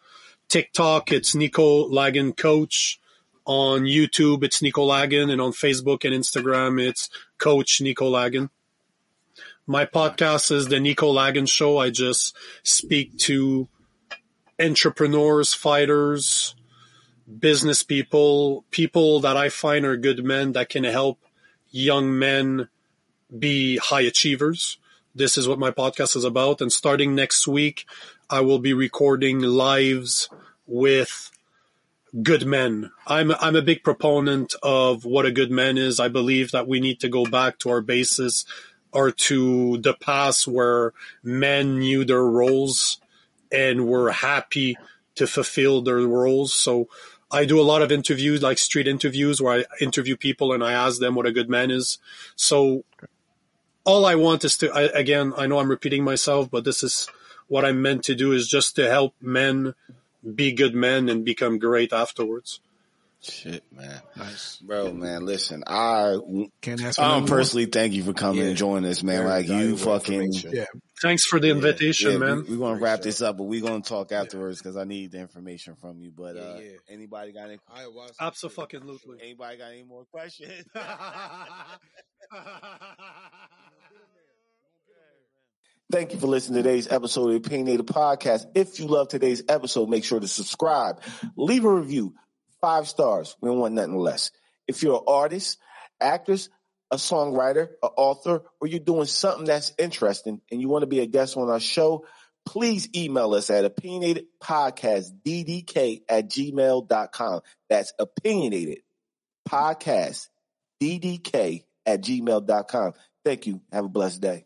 tiktok. It's nico lagan coach. On youtube it's nico lagan. And on facebook and instagram it's coach nico lagan. My podcast is the nico lagan show. I just speak to entrepreneurs, fighters, business people, people that I find are good men that can help young men be high achievers. This is what my podcast is about. And starting next week, I will be recording lives with good men. I'm I'm a big proponent of what a good man is. I believe that we need to go back to our basis or to the past where men knew their roles and were happy to fulfill their roles. So I do a lot of interviews, like street interviews, where I interview people and I ask them what a good man is. So all I want is to, I, again, I know I'm repeating myself, but this is what I'm meant to do is just to help men be good men and become great afterwards. Shit, man, Nice. bro, man. Listen, I Can't ask for I don't personally thank you for coming Yeah. and joining us, man. Very like you fucking. Yeah. Thanks for the invitation, Yeah, man. We, are gonna wrap this up, but we're gonna talk afterwards because I need the information from you. But Yeah, uh, yeah. anybody got any? Ayahuasca. Absolutely. Anybody got any more questions? Thank you for listening to today's episode of the Opinionated Podcast. If you love today's episode, make sure to subscribe, leave a review, five stars. We don't want nothing less. If you're an artist, actress, a songwriter, an author, or you're doing something that's interesting and you want to be a guest on our show, please email us at opinionatedpodcastddk at gmail.com. That's opinionated podcast ddk at gmail.com. Thank you. Have a blessed day.